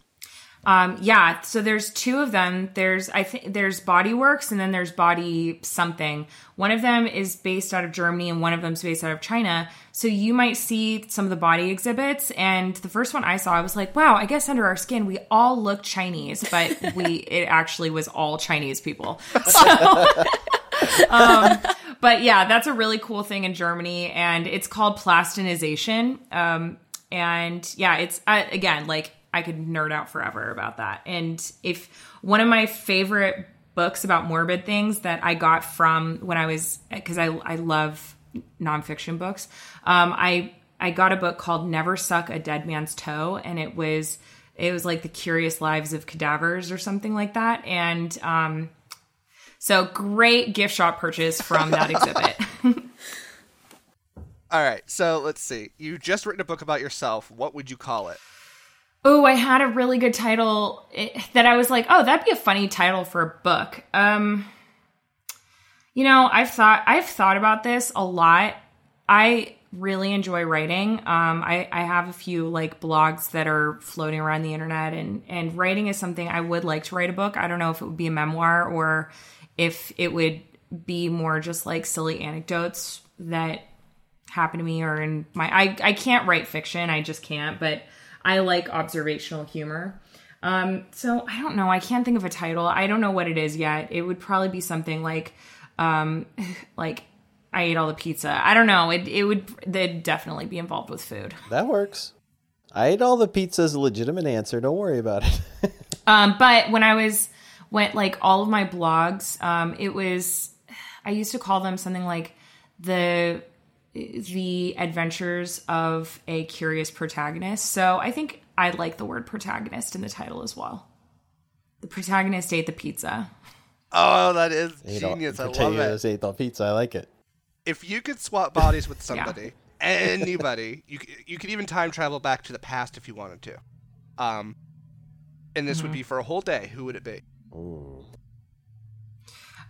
Um, yeah, so there's two of them. There's I think there's Body Works and then there's Body something. One of them is based out of Germany and one of them's based out of China. So you might see some of the body exhibits and the first one I saw I was like, "Wow, I guess under our skin we all look Chinese, but we it actually was all Chinese people." So um, but yeah, that's a really cool thing in Germany, and it's called plastinization. Um, and yeah, it's uh, again like I could nerd out forever about that. And if one of my favorite books about morbid things that I got from when I was because I I love nonfiction books. Um, I I got a book called Never Suck a Dead Man's Toe, and it was it was like the Curious Lives of Cadavers or something like that, and um, so great gift shop purchase from that exhibit. All right, so let's see. You've just written a book about yourself. What would you call it? Oh, I had a really good title eh, that I was like, oh, that'd be a funny title for a book. Um, you know, I've thought I've thought about this a lot. I really enjoy writing. Um, I, I have a few like blogs that are floating around the internet, and and writing is something I would like to write a book. I don't know if it would be a memoir or if it would be more just like silly anecdotes that happen to me or in my I, I can't write fiction. I just can't, but I like observational humor. Um, so I don't know. I can't think of a title. I don't know what it is yet. It would probably be something like, um, like I ate all the pizza. I don't know. It it would they'd definitely be involved with food. That works. I ate all the pizza's a legitimate answer. Don't worry about it. Um, but when I was went like all of my blogs, um, it was I used to call them something like the the adventures of a curious protagonist. So I think I like the word protagonist in the title as well. The protagonist ate the pizza. Oh, that is Ate all- genius. I love it. ate all pizza. I like it. If you could swap bodies with somebody, anybody, you you could even time travel back to the past if you wanted to. Um, and this would be for a whole day. Who would it be? Ooh.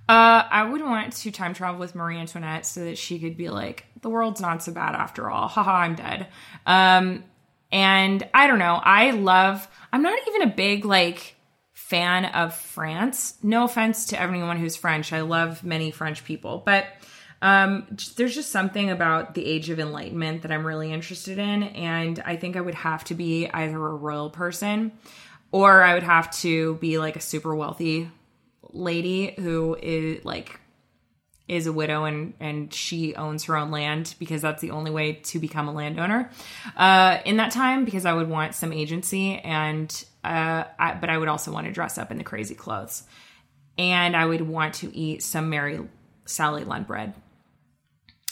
Uh, I would want to time travel with Marie Antoinette so that she could be like, the world's not so bad after all. Haha, I'm dead. Um, and I don't know. I love, I'm not even a big like fan of France. No offense to everyone who's French. I love many French people, but um, there's just something about the age of enlightenment that I'm really interested in. And I think I would have to be either a royal person or I would have to be like a super wealthy lady who is like is a widow and and she owns her own land because that's the only way to become a landowner uh, in that time because I would want some agency and uh, I, but I would also want to dress up in the crazy clothes and I would want to eat some Mary Sally Lunn bread.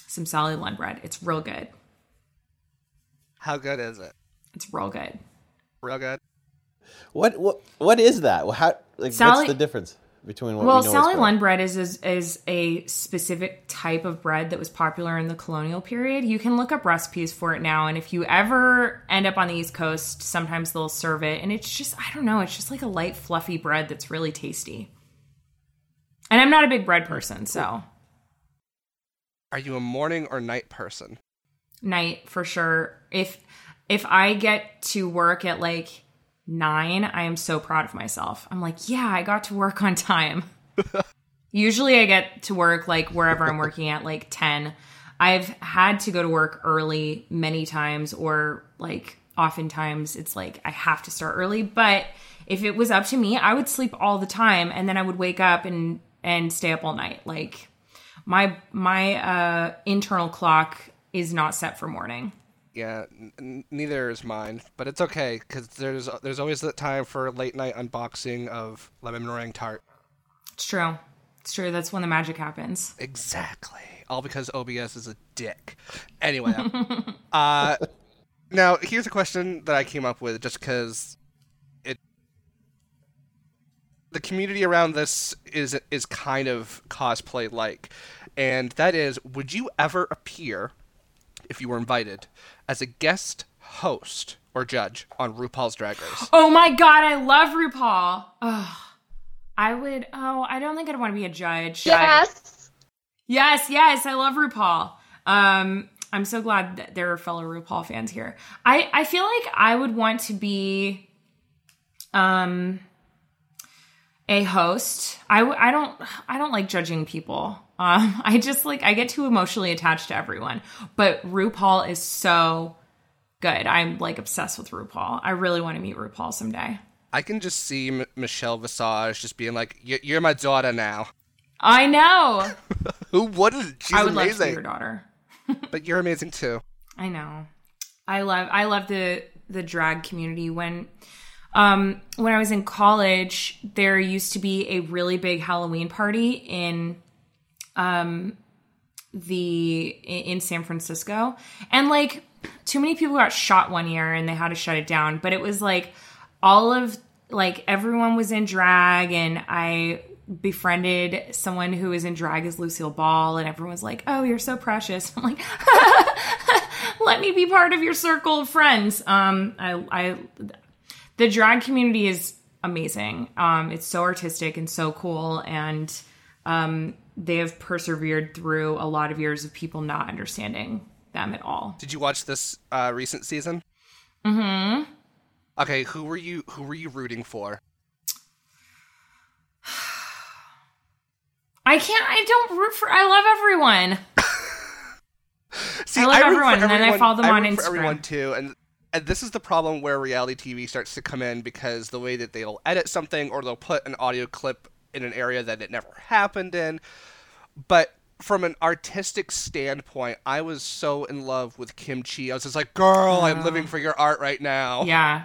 Some Sally Lunn bread. It's real good. How good is it? It's real good. Real good. What what what is that? How like Sally- what's the difference between what Well, we know Sally as Lunn bread is, is is a specific type of bread that was popular in the colonial period. You can look up recipes for it now, and if you ever end up on the East Coast, sometimes they'll serve it, and it's just I don't know, it's just like a light, fluffy bread that's really tasty. And I'm not a big bread person, so Are you a morning or night person? night for sure. If if I get to work at like nine, I am so proud of myself. I'm like, yeah, I got to work on time. Usually I get to work like wherever I'm working at like 10. I've had to go to work early many times or like oftentimes it's like I have to start early, but if it was up to me, I would sleep all the time and then I would wake up and and stay up all night. Like my my uh internal clock is not set for morning. Yeah, n- neither is mine, but it's okay because there's there's always that time for late night unboxing of lemon meringue tart. It's true. It's true. That's when the magic happens. Exactly. All because OBS is a dick. Anyway, uh, now here's a question that I came up with just because it the community around this is is kind of cosplay like, and that is, would you ever appear, if you were invited, as a guest host or judge on RuPaul's Drag Race? Oh my god, I love RuPaul. Oh, I would. Oh, I don't think I'd want to be a judge. Yes. Yes, yes, I love RuPaul. Um, I'm so glad that there are fellow RuPaul fans here. I I feel like I would want to be, um, a host. I w- I don't I don't like judging people. Um, I just like I get too emotionally attached to everyone. But RuPaul is so good. I'm like obsessed with RuPaul. I really want to meet RuPaul someday. I can just see M- Michelle Visage just being like, "Y- "You're my daughter now." I know. Who wouldn't? She's I would love to be amazing. your daughter. but you're amazing too. I know. I love I love the the drag community when um when I was in college there used to be a really big Halloween party in um the in San Francisco and like too many people got shot one year and they had to shut it down but it was like all of like everyone was in drag and I befriended someone who was in drag as Lucille Ball and everyone was like, "Oh, you're so precious." I'm like, "Let me be part of your circle of friends." Um I I the drag community is amazing. Um it's so artistic and so cool and um they have persevered through a lot of years of people not understanding them at all. Did you watch this uh, recent season? Mm-hmm. Okay, who were you? Who were you rooting for? I can't I don't root for I love everyone. See, I love for everyone, and then I follow them I on Instagram. everyone too, and and this is the problem where reality TV starts to come in because the way that they'll edit something or they'll put an audio clip in an area that it never happened in. But from an artistic standpoint, I was so in love with Kim Chi. I was just like, "Girl, I'm living for your art right now." Yeah.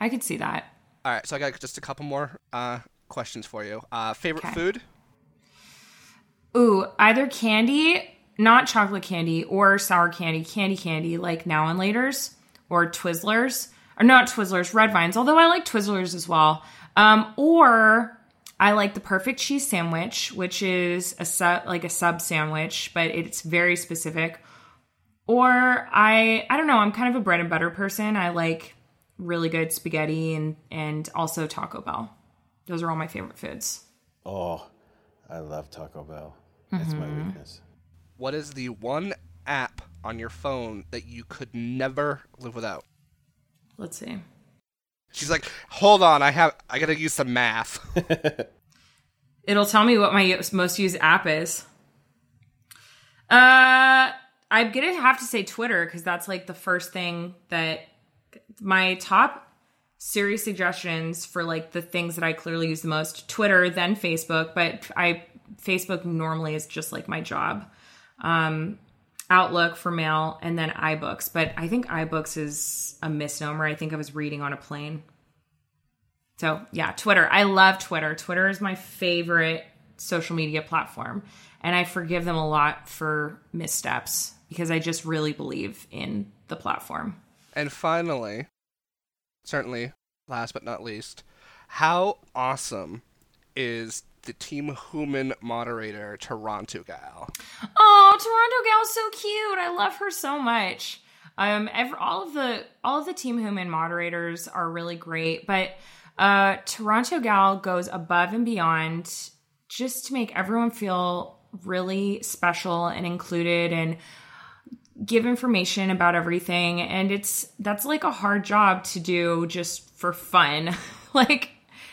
I could see that. All right, so I got just a couple more uh, questions for you. Uh, favorite Okay. food? Ooh, either candy, not chocolate candy, or sour candy, candy candy, like now and laters, or Twizzlers, or not Twizzlers, Red Vines. Although I like Twizzlers as well. Um, or I like the perfect cheese sandwich, which is a sub, like a sub sandwich, but it's very specific. Or I, I don't know. I'm kind of a bread and butter person. I like really good spaghetti and and also Taco Bell. Those are all my favorite foods. Oh, I love Taco Bell. That's my Mm-hmm. weakness. What is the one app on your phone that you could never live without? Let's see. She's like, "Hold on, I have I got to use some math." It'll tell me what my most used app is. Uh, I'm gonna have to say Twitter because that's like the first thing that my top Siri's suggestions for like the things that I clearly use the most. Twitter, then Facebook, but I Facebook normally is just like my job. Um, Outlook for mail, and then iBooks. But I think iBooks is a misnomer. I think I was reading on a plane. So, yeah, Twitter. I love Twitter. Twitter is my favorite social media platform. And I forgive them a lot for missteps because I just really believe in the platform. And finally, certainly last but not least, how awesome is the Team Human moderator, Toronto Gal? Oh, Toronto Gal's so cute. I love her so much. Um, every, all of the all of the Team Human moderators are really great, but uh, Toronto Gal goes above and beyond just to make everyone feel really special and included and give information about everything and it's that's like a hard job to do just for fun like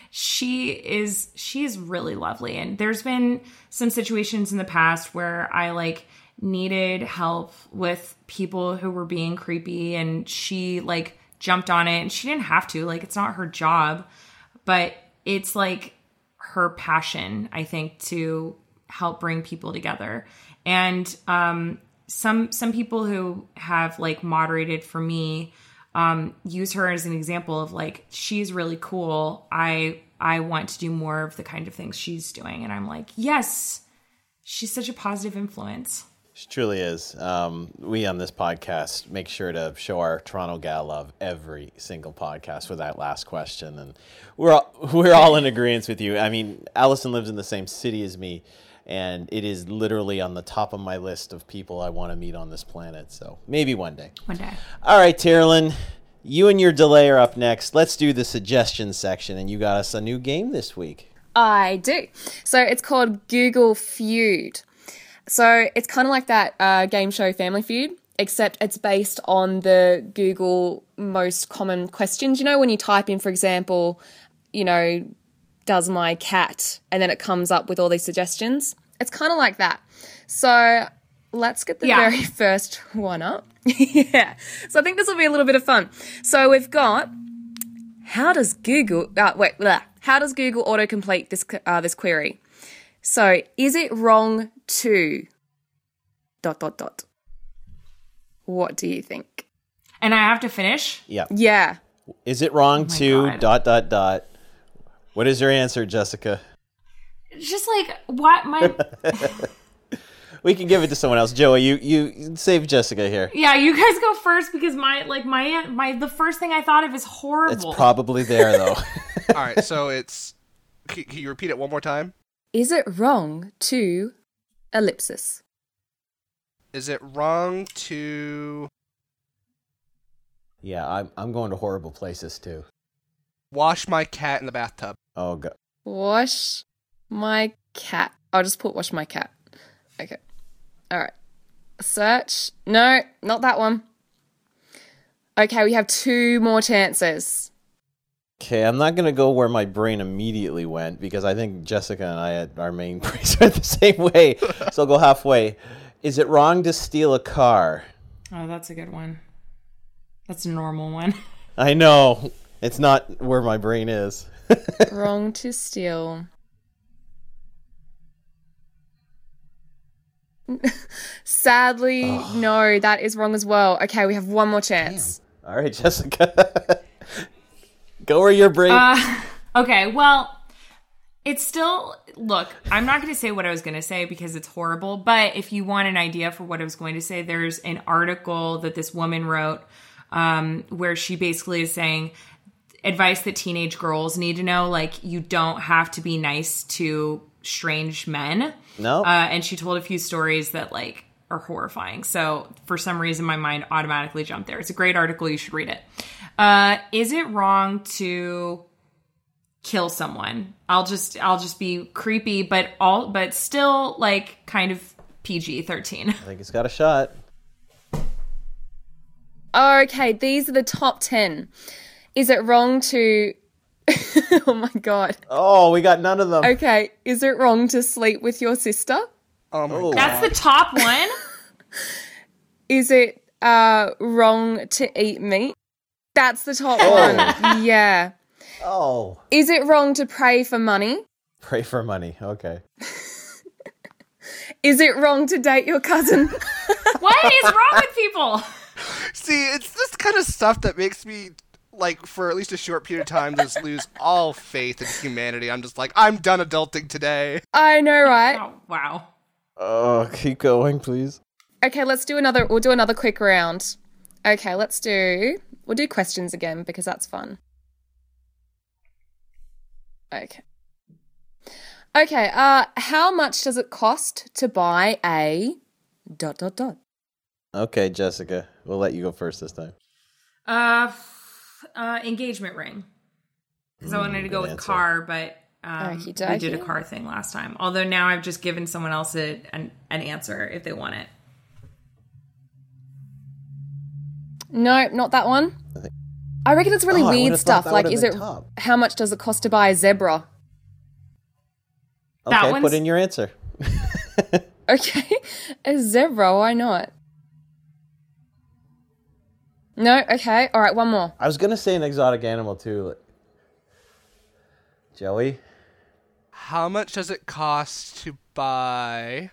she is she is really lovely. And there's been some situations in the past where i like needed help with people who were being creepy and she like jumped on it. And she didn't have to like it's not her job but it's like her passion i think to help bring people together. And um some some people who have like moderated for me um, use her as an example of like she's really cool. I I want to do more of the kind of things she's doing, and I'm like, yes, she's such a positive influence. She truly is. Um, we on this podcast make sure to show our Toronto gal love every single podcast with that last question, and we're all, we're all in agreement with you. I mean, Allison lives in the same city as me, and it is literally on the top of my list of people I want to meet on this planet. So maybe one day. One day. All right, Tyrolin, you and your delay are up next. Let's do the suggestion section, and you got us a new game this week. I do. So it's called Google Feud. So it's kind of like that uh, game show Family Feud, except it's based on the Google most common questions. You know, when you type in, for example, you know, does my cat, and then it comes up with all these suggestions. It's kind of like that. So let's get the Yeah. very first one up. yeah. So I think this will be a little bit of fun. So we've got how does Google uh, wait blah. how does Google autocomplete this uh, this query? So is it wrong to dot dot dot? What do you think? And I have to finish. Yeah. Yeah. Is it wrong my to God. dot dot dot? What is your answer, Jessica? Just like what my We can give it to someone else. Joey, you you save Jessica here. yeah. You guys go first because my like my my the first thing I thought of is horrible. It's probably there though. All right, so it's. Can, can you repeat it one more time? Is it wrong to ellipsis? Is it wrong to yeah, I'm I'm going to horrible places too. wash my cat in the bathtub? Oh god. Wash my cat. I'll just put wash my cat. Okay. All right. Search. No, not that one. Okay, we have two more chances. Okay, I'm not gonna go where my brain immediately went because I think Jessica and I had our main brains went the same way. so I'll go halfway. Is it wrong to steal a car? oh, that's a good one. That's a normal one. I know it's not where my brain is. Wrong to steal. Sadly, no, that is wrong as well. Okay, we have one more chance. All right, Jessica. go where your brain. Uh, okay, well, it's still look. I'm not going to say what I was going to say because it's horrible. But if you want an idea for what I was going to say, there's an article that this woman wrote um, where she basically is saying advice that teenage girls need to know. Like, you don't have to be nice to strange men. no. Uh, and she told a few stories that like are horrifying. So for some reason, my mind automatically jumped there. It's a great article. You should read it. Uh, is it wrong to kill someone? I'll just I'll just be creepy, but all but still like kind of PG thirteen. I think it's got a shot. Okay, these are the top 10. Is it wrong to. oh my god. Oh, we got none of them. Okay, is it wrong to sleep with your sister? Oh my Oh. god. That's the top one. Is it uh, wrong to eat meat? That's the top one. Yeah. Oh, Is it wrong to pray for money? pray for money. Okay. Is it wrong to date your cousin? what is wrong with people? See, it's this kind of stuff that makes me like for at least a short period of time just lose all faith in humanity. I'm just like, I'm done adulting today. I know, right? Oh, wow. Oh, keep going, please. Okay, let's do another. We'll do another quick round. Okay, let's do. We'll do questions again because that's fun. Okay. Okay. Uh, how much does it cost to buy a dot dot dot? Okay, Jessica, we'll let you go first this time. Uh, f- uh engagement ring. Because I wanted to go with answer. car, but um, we Okey-dokey. did a car thing last time. Although now I've just given someone else a, an, an answer if they want it. No, not that one. I reckon it's really Oh, weird stuff. Like, is it top. how much does it cost to buy a zebra? Okay, one's- put in your answer. Okay, a zebra. Why not? No. Okay. All right. One more. I was gonna say an exotic animal too. like- Joey. How much does it cost to buy?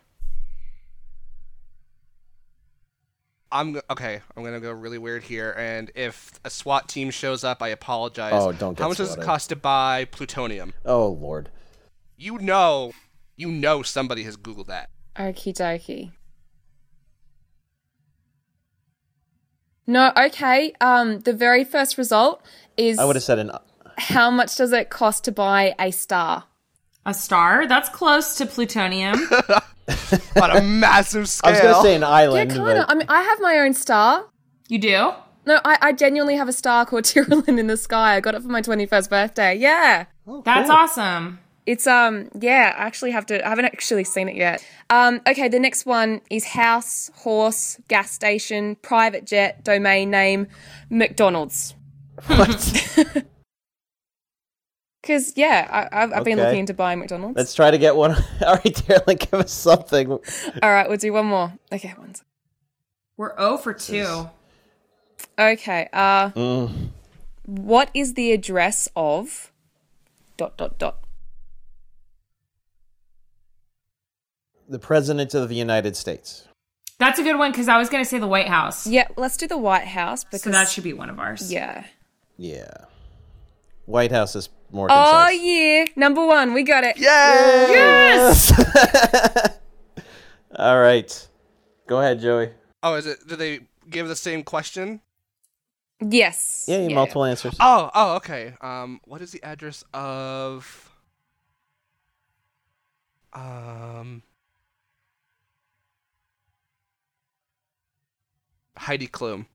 I'm okay. I'm gonna go really weird here, and if a SWAT team shows up, I apologize. Oh, don't get How much does it cost to buy plutonium? Oh Lord. You know, you know somebody has googled that. Okie dokie. No, okay. Um, the very first result is I would have said an. how much does it cost to buy a star? A star? That's close to plutonium. On a massive scale. I was gonna say an island. Yeah, kind of. but I mean, I have my own star. you do? No, I, I genuinely have a star called Tyrolin in the sky. I got it for my 21st birthday. Yeah. That's cool. awesome. It's um yeah, I actually have to I haven't actually seen it yet. Um okay, the next one is house, horse, gas station, private jet, domain name, McDonald's. what? Cuz yeah, I I've, I've been Okay. looking into buying McDonald's. Let's try to get one. All right, Darren, give us something. All right, we'll do one more. Okay, one sec. We're 0 for 2. Okay. Uh Mm. what is the address of dot dot dot. The President of the United States. That's a good one because I was going to say the White House. Yeah, let's do the White House because So that should be one of ours. yeah. Yeah. White House is more Oh concise. yeah, number 1, we got it. Yay! Yes! All right. Go ahead, Joey. Oh, is it? Do they give the same question? Yes. Yeah, you multiple answers. Oh, oh, okay. Um, what is the address of? Um, Heidi Klum.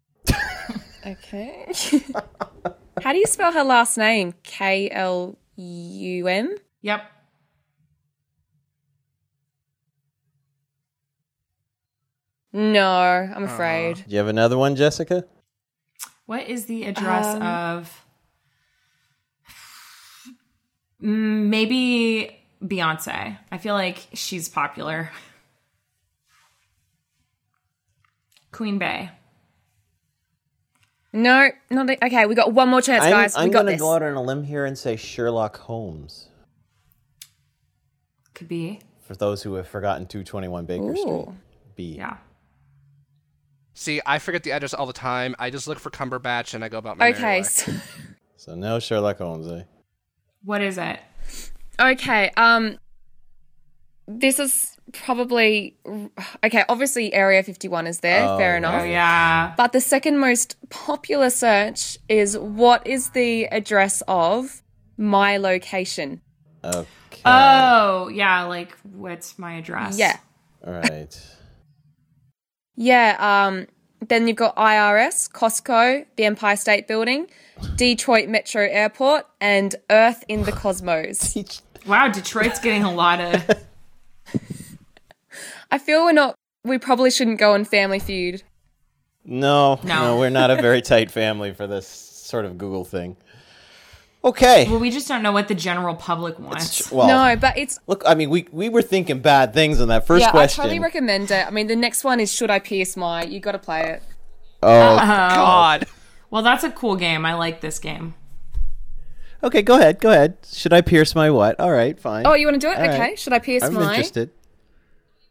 Okay. How do you spell her last name? K L U M? Yep. No, I'm afraid. Do you have another one, Jessica? What is the address Um, of Mm, maybe Beyonce? I feel like she's popular. Queen Bey. No, not a- okay. We got one more chance, guys. I'm, guys. I'm we got gonna this. go out on a limb here and say Sherlock Holmes. Could be. For those who have forgotten 221 Baker Street. B. Yeah. See, I forget the address all the time. I just look for Cumberbatch and I go about my merry Okay, way. so, So no Sherlock Holmes, eh? What is it? okay. Um, this is probably okay. Obviously, Area 51 is there. Oh, fair enough. Oh yeah. But the second most popular search is what is the address of my location? Okay. Oh yeah. Like what's my address? Yeah. All right. Yeah, um, then you've got IRS, Costco, the Empire State Building, Detroit Metro Airport, and Earth in the Cosmos. Wow. Detroit's getting a lot of. I feel we're not, we probably shouldn't go on Family Feud. No, No. no, we're not a very tight family for this sort of Google thing. Okay. Well, we just don't know what the general public wants. Well, no, but it's, look, I mean, we we were thinking bad things on that first yeah, question. I totally recommend it. I mean, the next one is Should I Pierce My? You gotta play it. oh, God. Well, that's a cool game. I like this game. okay. Go ahead. Go ahead. Should I pierce my what? All right, fine. Oh, you wanna do it? All okay. right. Should I pierce I'm my? interested.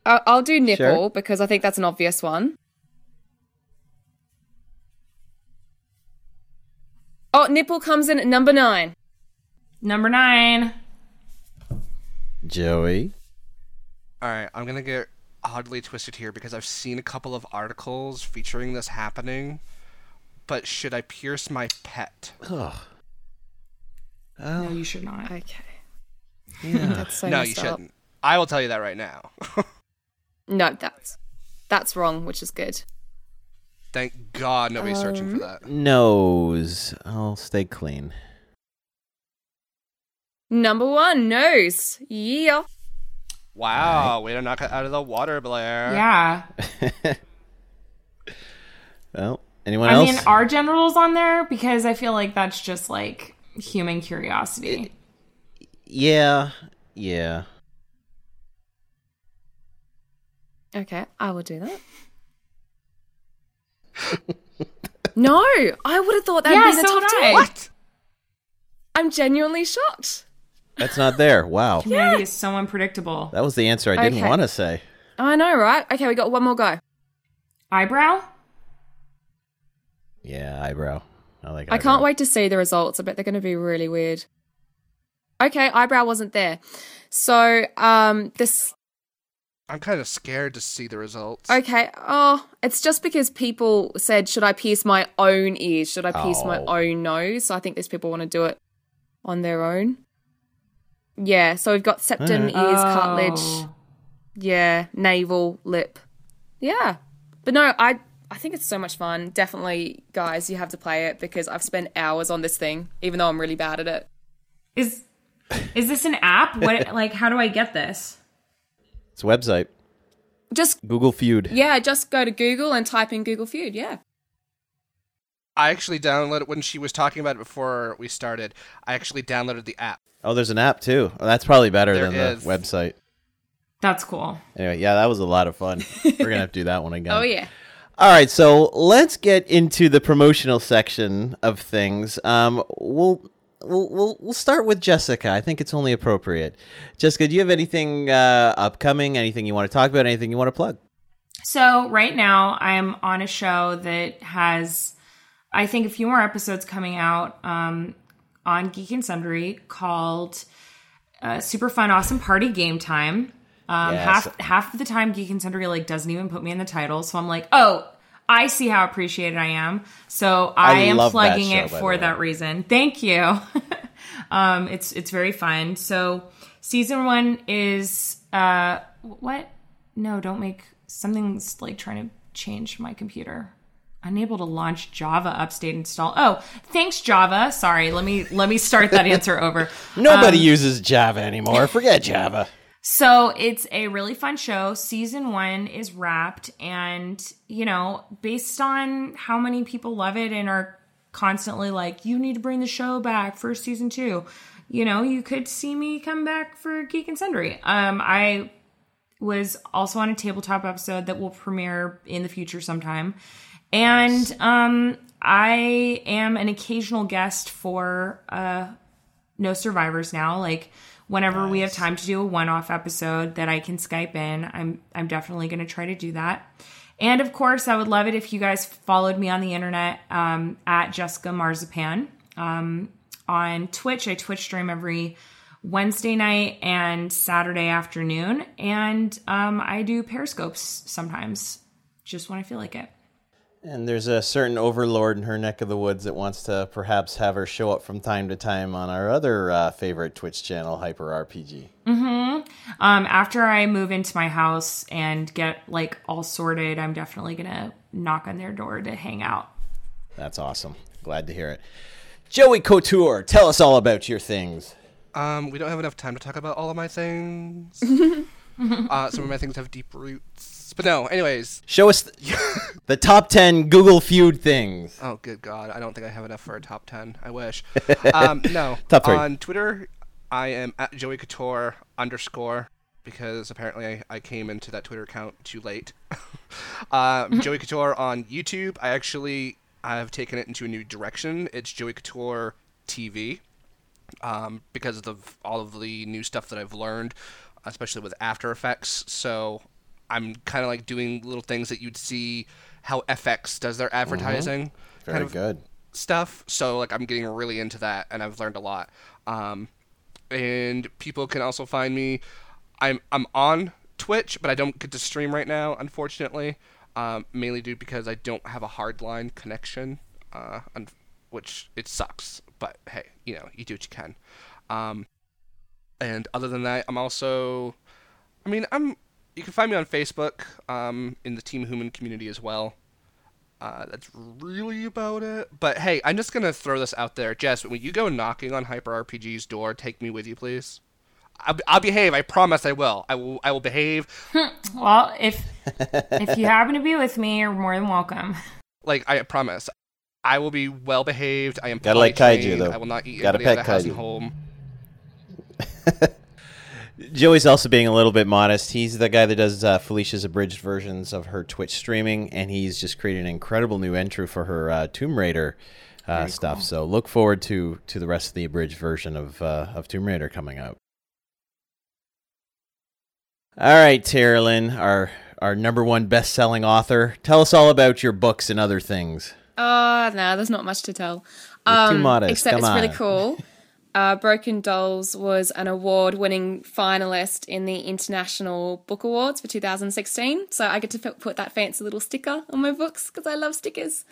I'll, I'll do nipple Sure. because I think that's an obvious one. Oh, nipple comes in at number nine. Number nine. Joey. All right, I'm gonna get oddly twisted here because I've seen a couple of articles featuring this happening. But should I pierce my pet? Ugh. No, you should not. Okay. Yeah. That's so no, you up. shouldn't. I will tell you that right now. No, that's that's wrong, which is good. Thank God nobody's searching Um, for that. Nose. I'll stay clean. Number one, nose. Yeah. Wow, way to knock it out of the water, Blair. Yeah. Well, anyone I else? mean, are generals on there? Because I feel like that's just like human curiosity. yeah. Yeah. Okay, I will do that. no, I would have thought that'd yeah, be the so top would ten. What? I'm genuinely shocked. That's not there. Wow. Humanity is so unpredictable. That was the answer I didn't Okay. want to say. I know, right? Okay, we got one more go. Eyebrow? Yeah, eyebrow. I like. I can't wait to see the results. I bet they're going to be really weird. Okay, eyebrow wasn't there. So, um, this. I'm kind of scared to see the results. Okay, oh, it's just because people said, should I pierce my own ears? Should I pierce my Oh. own nose? So I think these people want to do it on their own. Yeah, so we've got septum, Alright. ears, oh. cartilage. Oh. Yeah, navel, lip. Yeah. But no, I I think it's so much fun. Definitely, guys, you have to play it because I've spent hours on this thing, even though I'm really bad at it. Is is this an app? What like how do I get this? It's a website. Just Google Feud. yeah, just go to Google and type in Google Feud. Yeah. I actually downloaded it when she was talking about it before we started. I actually downloaded the app. Oh, there's an app too. Oh, that's probably better There than is. the website. That's cool. Anyway, yeah, that was a lot of fun. We're gonna have to do that one again. Oh yeah. All right, so let's get into the promotional section of things. Um, we'll. We'll, we'll we'll start with Jessica. I think it's only appropriate. Jessica, do you have anything uh, upcoming? Anything you want to talk about? Anything you want to plug? So right now I'm on a show that has I think a few more episodes coming out um, on Geek and Sundry called uh, Super Fun Awesome Party Game Time. Um, Yes. Half half of the time Geek and Sundry like doesn't even put me in the title, so I'm like, oh, I see how appreciated I am. So I, I am plugging show, it for that reason. Thank you. um, it's it's very fun. So season one is uh, what? No, don't make something's like trying to change my computer. Unable to launch Java upstate install. Oh, thanks Java. Sorry, let me let me start that answer over. Nobody uses Java anymore. Forget Java. So it's a really fun show. Season one is wrapped, and you know, based on how many people love it and are constantly like, you need to bring the show back for season two. You know, you could see me come back for Geek and Sundry. Um, I was also on a tabletop episode that will premiere in the future sometime. And um, I am an occasional guest for uh, No Survivors now. Like whenever we have time to do a one-off episode that I can Skype in, I'm I'm definitely going to try to do that. And of course, I would love it if you guys followed me on the internet um, at Jessica Marzipan um, on Twitch. I Twitch stream every Wednesday night and Saturday afternoon, and um, I do periscopes sometimes, just when I feel like it. And there's a certain overlord in her neck of the woods that wants to perhaps have her show up from time to time on our other uh, favorite Twitch channel, Hyper RPG. Um, after I move into my house and get like all sorted, I'm definitely gonna knock on their door to hang out. That's awesome. Glad to hear it. Joey Couture, tell us all about your things. Um, we don't have enough time to talk about all of my things. uh, some of my things have deep roots. But no, anyways. Show us th- the top 10 Google Feud things. Oh, good God. I don't think I have enough for a top 10. I wish. um, no. Top three. On Twitter, I am at Joey Couture underscore because apparently I, I came into that Twitter account too late. um, Joey Couture on YouTube. I actually I've taken it into a new direction. It's Joey Couture TV um, because of the, all of the new stuff that I've learned, especially with After Effects. So I'm kind of like doing little things that you'd see how FX does their advertising. Mm-hmm. Very kind of good. stuff. So like I'm getting really into that, and I've learned a lot. Um, and people can also find me. I'm I'm on Twitch, but I don't get to stream right now, unfortunately. Um, mainly due because I don't have a hardline connection, uh, which it sucks. But hey, you know, you do what you can. Um, and other than that, I'm also, I mean, I'm. You can find me on Facebook, um, in the Team Human community as well. Uh, that's really about it. But hey, I'm just gonna throw this out there, Jess. When you go knocking on Hyper RPG's door, take me with you, please. I'll, I'll behave. I promise I will. I will. I will behave. well, if if you happen to be with me, you're more than welcome. Like I promise, I will be well behaved. I am. Gotta like kaiju though. I will not eat Gotta anybody pet out of kaiju. home. Joey's also being a little bit modest. He's the guy that does uh, Felicia's abridged versions of her Twitch streaming, and he's just created an incredible new entry for her uh, Tomb Raider uh, stuff. cool. So look forward to to the rest of the abridged version of uh, of Tomb Raider coming out. All right, Tyrolin, our our number one best selling author. Tell us all about your books and other things. Oh, no, there's not much to tell. You're too modest. Except Come it's really cool. Uh, Broken Dolls was an award winning finalist in the International Book Awards for 2016. So I get to put that fancy little sticker on my books because I love stickers.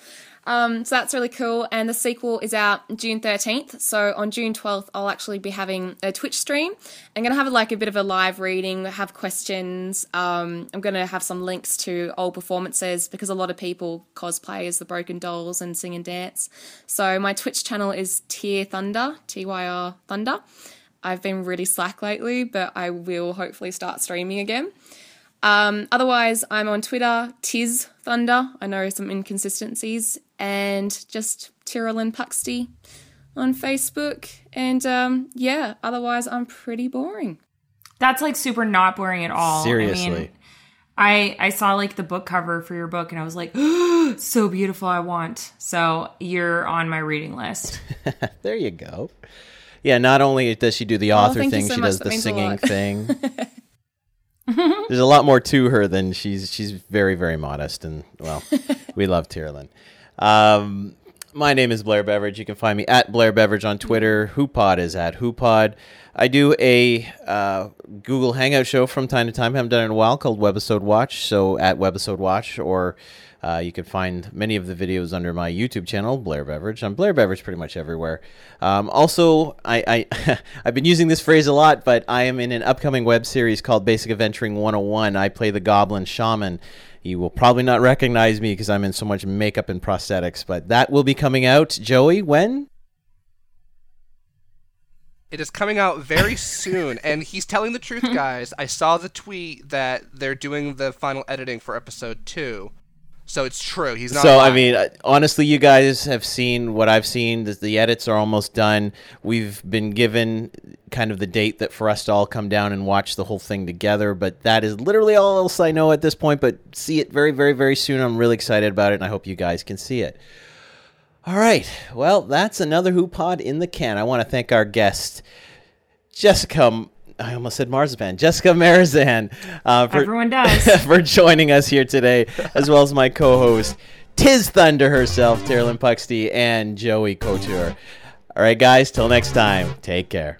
Um, so that's really cool. And the sequel is out June 13th. So on June 12th, I'll actually be having a Twitch stream. I'm going to have like a bit of a live reading, have questions. Um, I'm going to have some links to old performances because a lot of people cosplay as the Broken Dolls and sing and dance. So my Twitch channel is Tyr Thunder, T Y R Thunder. I've been really slack lately, but I will hopefully start streaming again. Um, otherwise, I'm on Twitter, Tiz Thunder. I know some inconsistencies, and just Tyrolin Puxty on Facebook. And um, yeah, otherwise, I'm pretty boring. That's like super not boring at all. I Seriously. mean, I I saw like the book cover for your book and I was like, so beautiful. I want. So you're on my reading list. There you go. Yeah, not only does she do the author Oh, thing, so she much. does That the singing thing. There's a lot more to her than she's she's very very modest and well, we love Tyrolin. Um, my name is Blair Beveridge. You can find me at Blair Beveridge on Twitter. HooPod is at HooPod. I do a uh, Google Hangout show from time to time. I haven't done it in a while called Webisode Watch. So at Webisode Watch, or uh, you can find many of the videos under my YouTube channel, Blair Beveridge. I'm Blair Beveridge pretty much everywhere. Um, also, I, I I've been using this phrase a lot, but I am in an upcoming web series called Basic Adventuring 101. I play the Goblin Shaman. You will probably not recognize me because I'm in so much makeup and prosthetics, but that will be coming out. Joey, when? It is coming out very soon, and he's telling the truth, guys. I saw the tweet that they're doing the final editing for episode two, so it's true. He's not. so I mean, uh, honestly, you guys have seen what I've seen. The, the edits are almost done. We've been given kind of the date that for us to all come down and watch the whole thing together. But that is literally all else I know at this point. But see it very, very, very soon. I'm really excited about it, and I hope you guys can see it. All right. Well, that's another HooPod in the can. I want to thank our guest, Jessica. I almost said Marzipan. Jessica Merizan. Uh, for, Everyone does. for joining us here today, as well as my co-host, Tiz Thunder herself, Tyrolin Puxty, and Joey Couture. All right, guys. Till next time. Take care.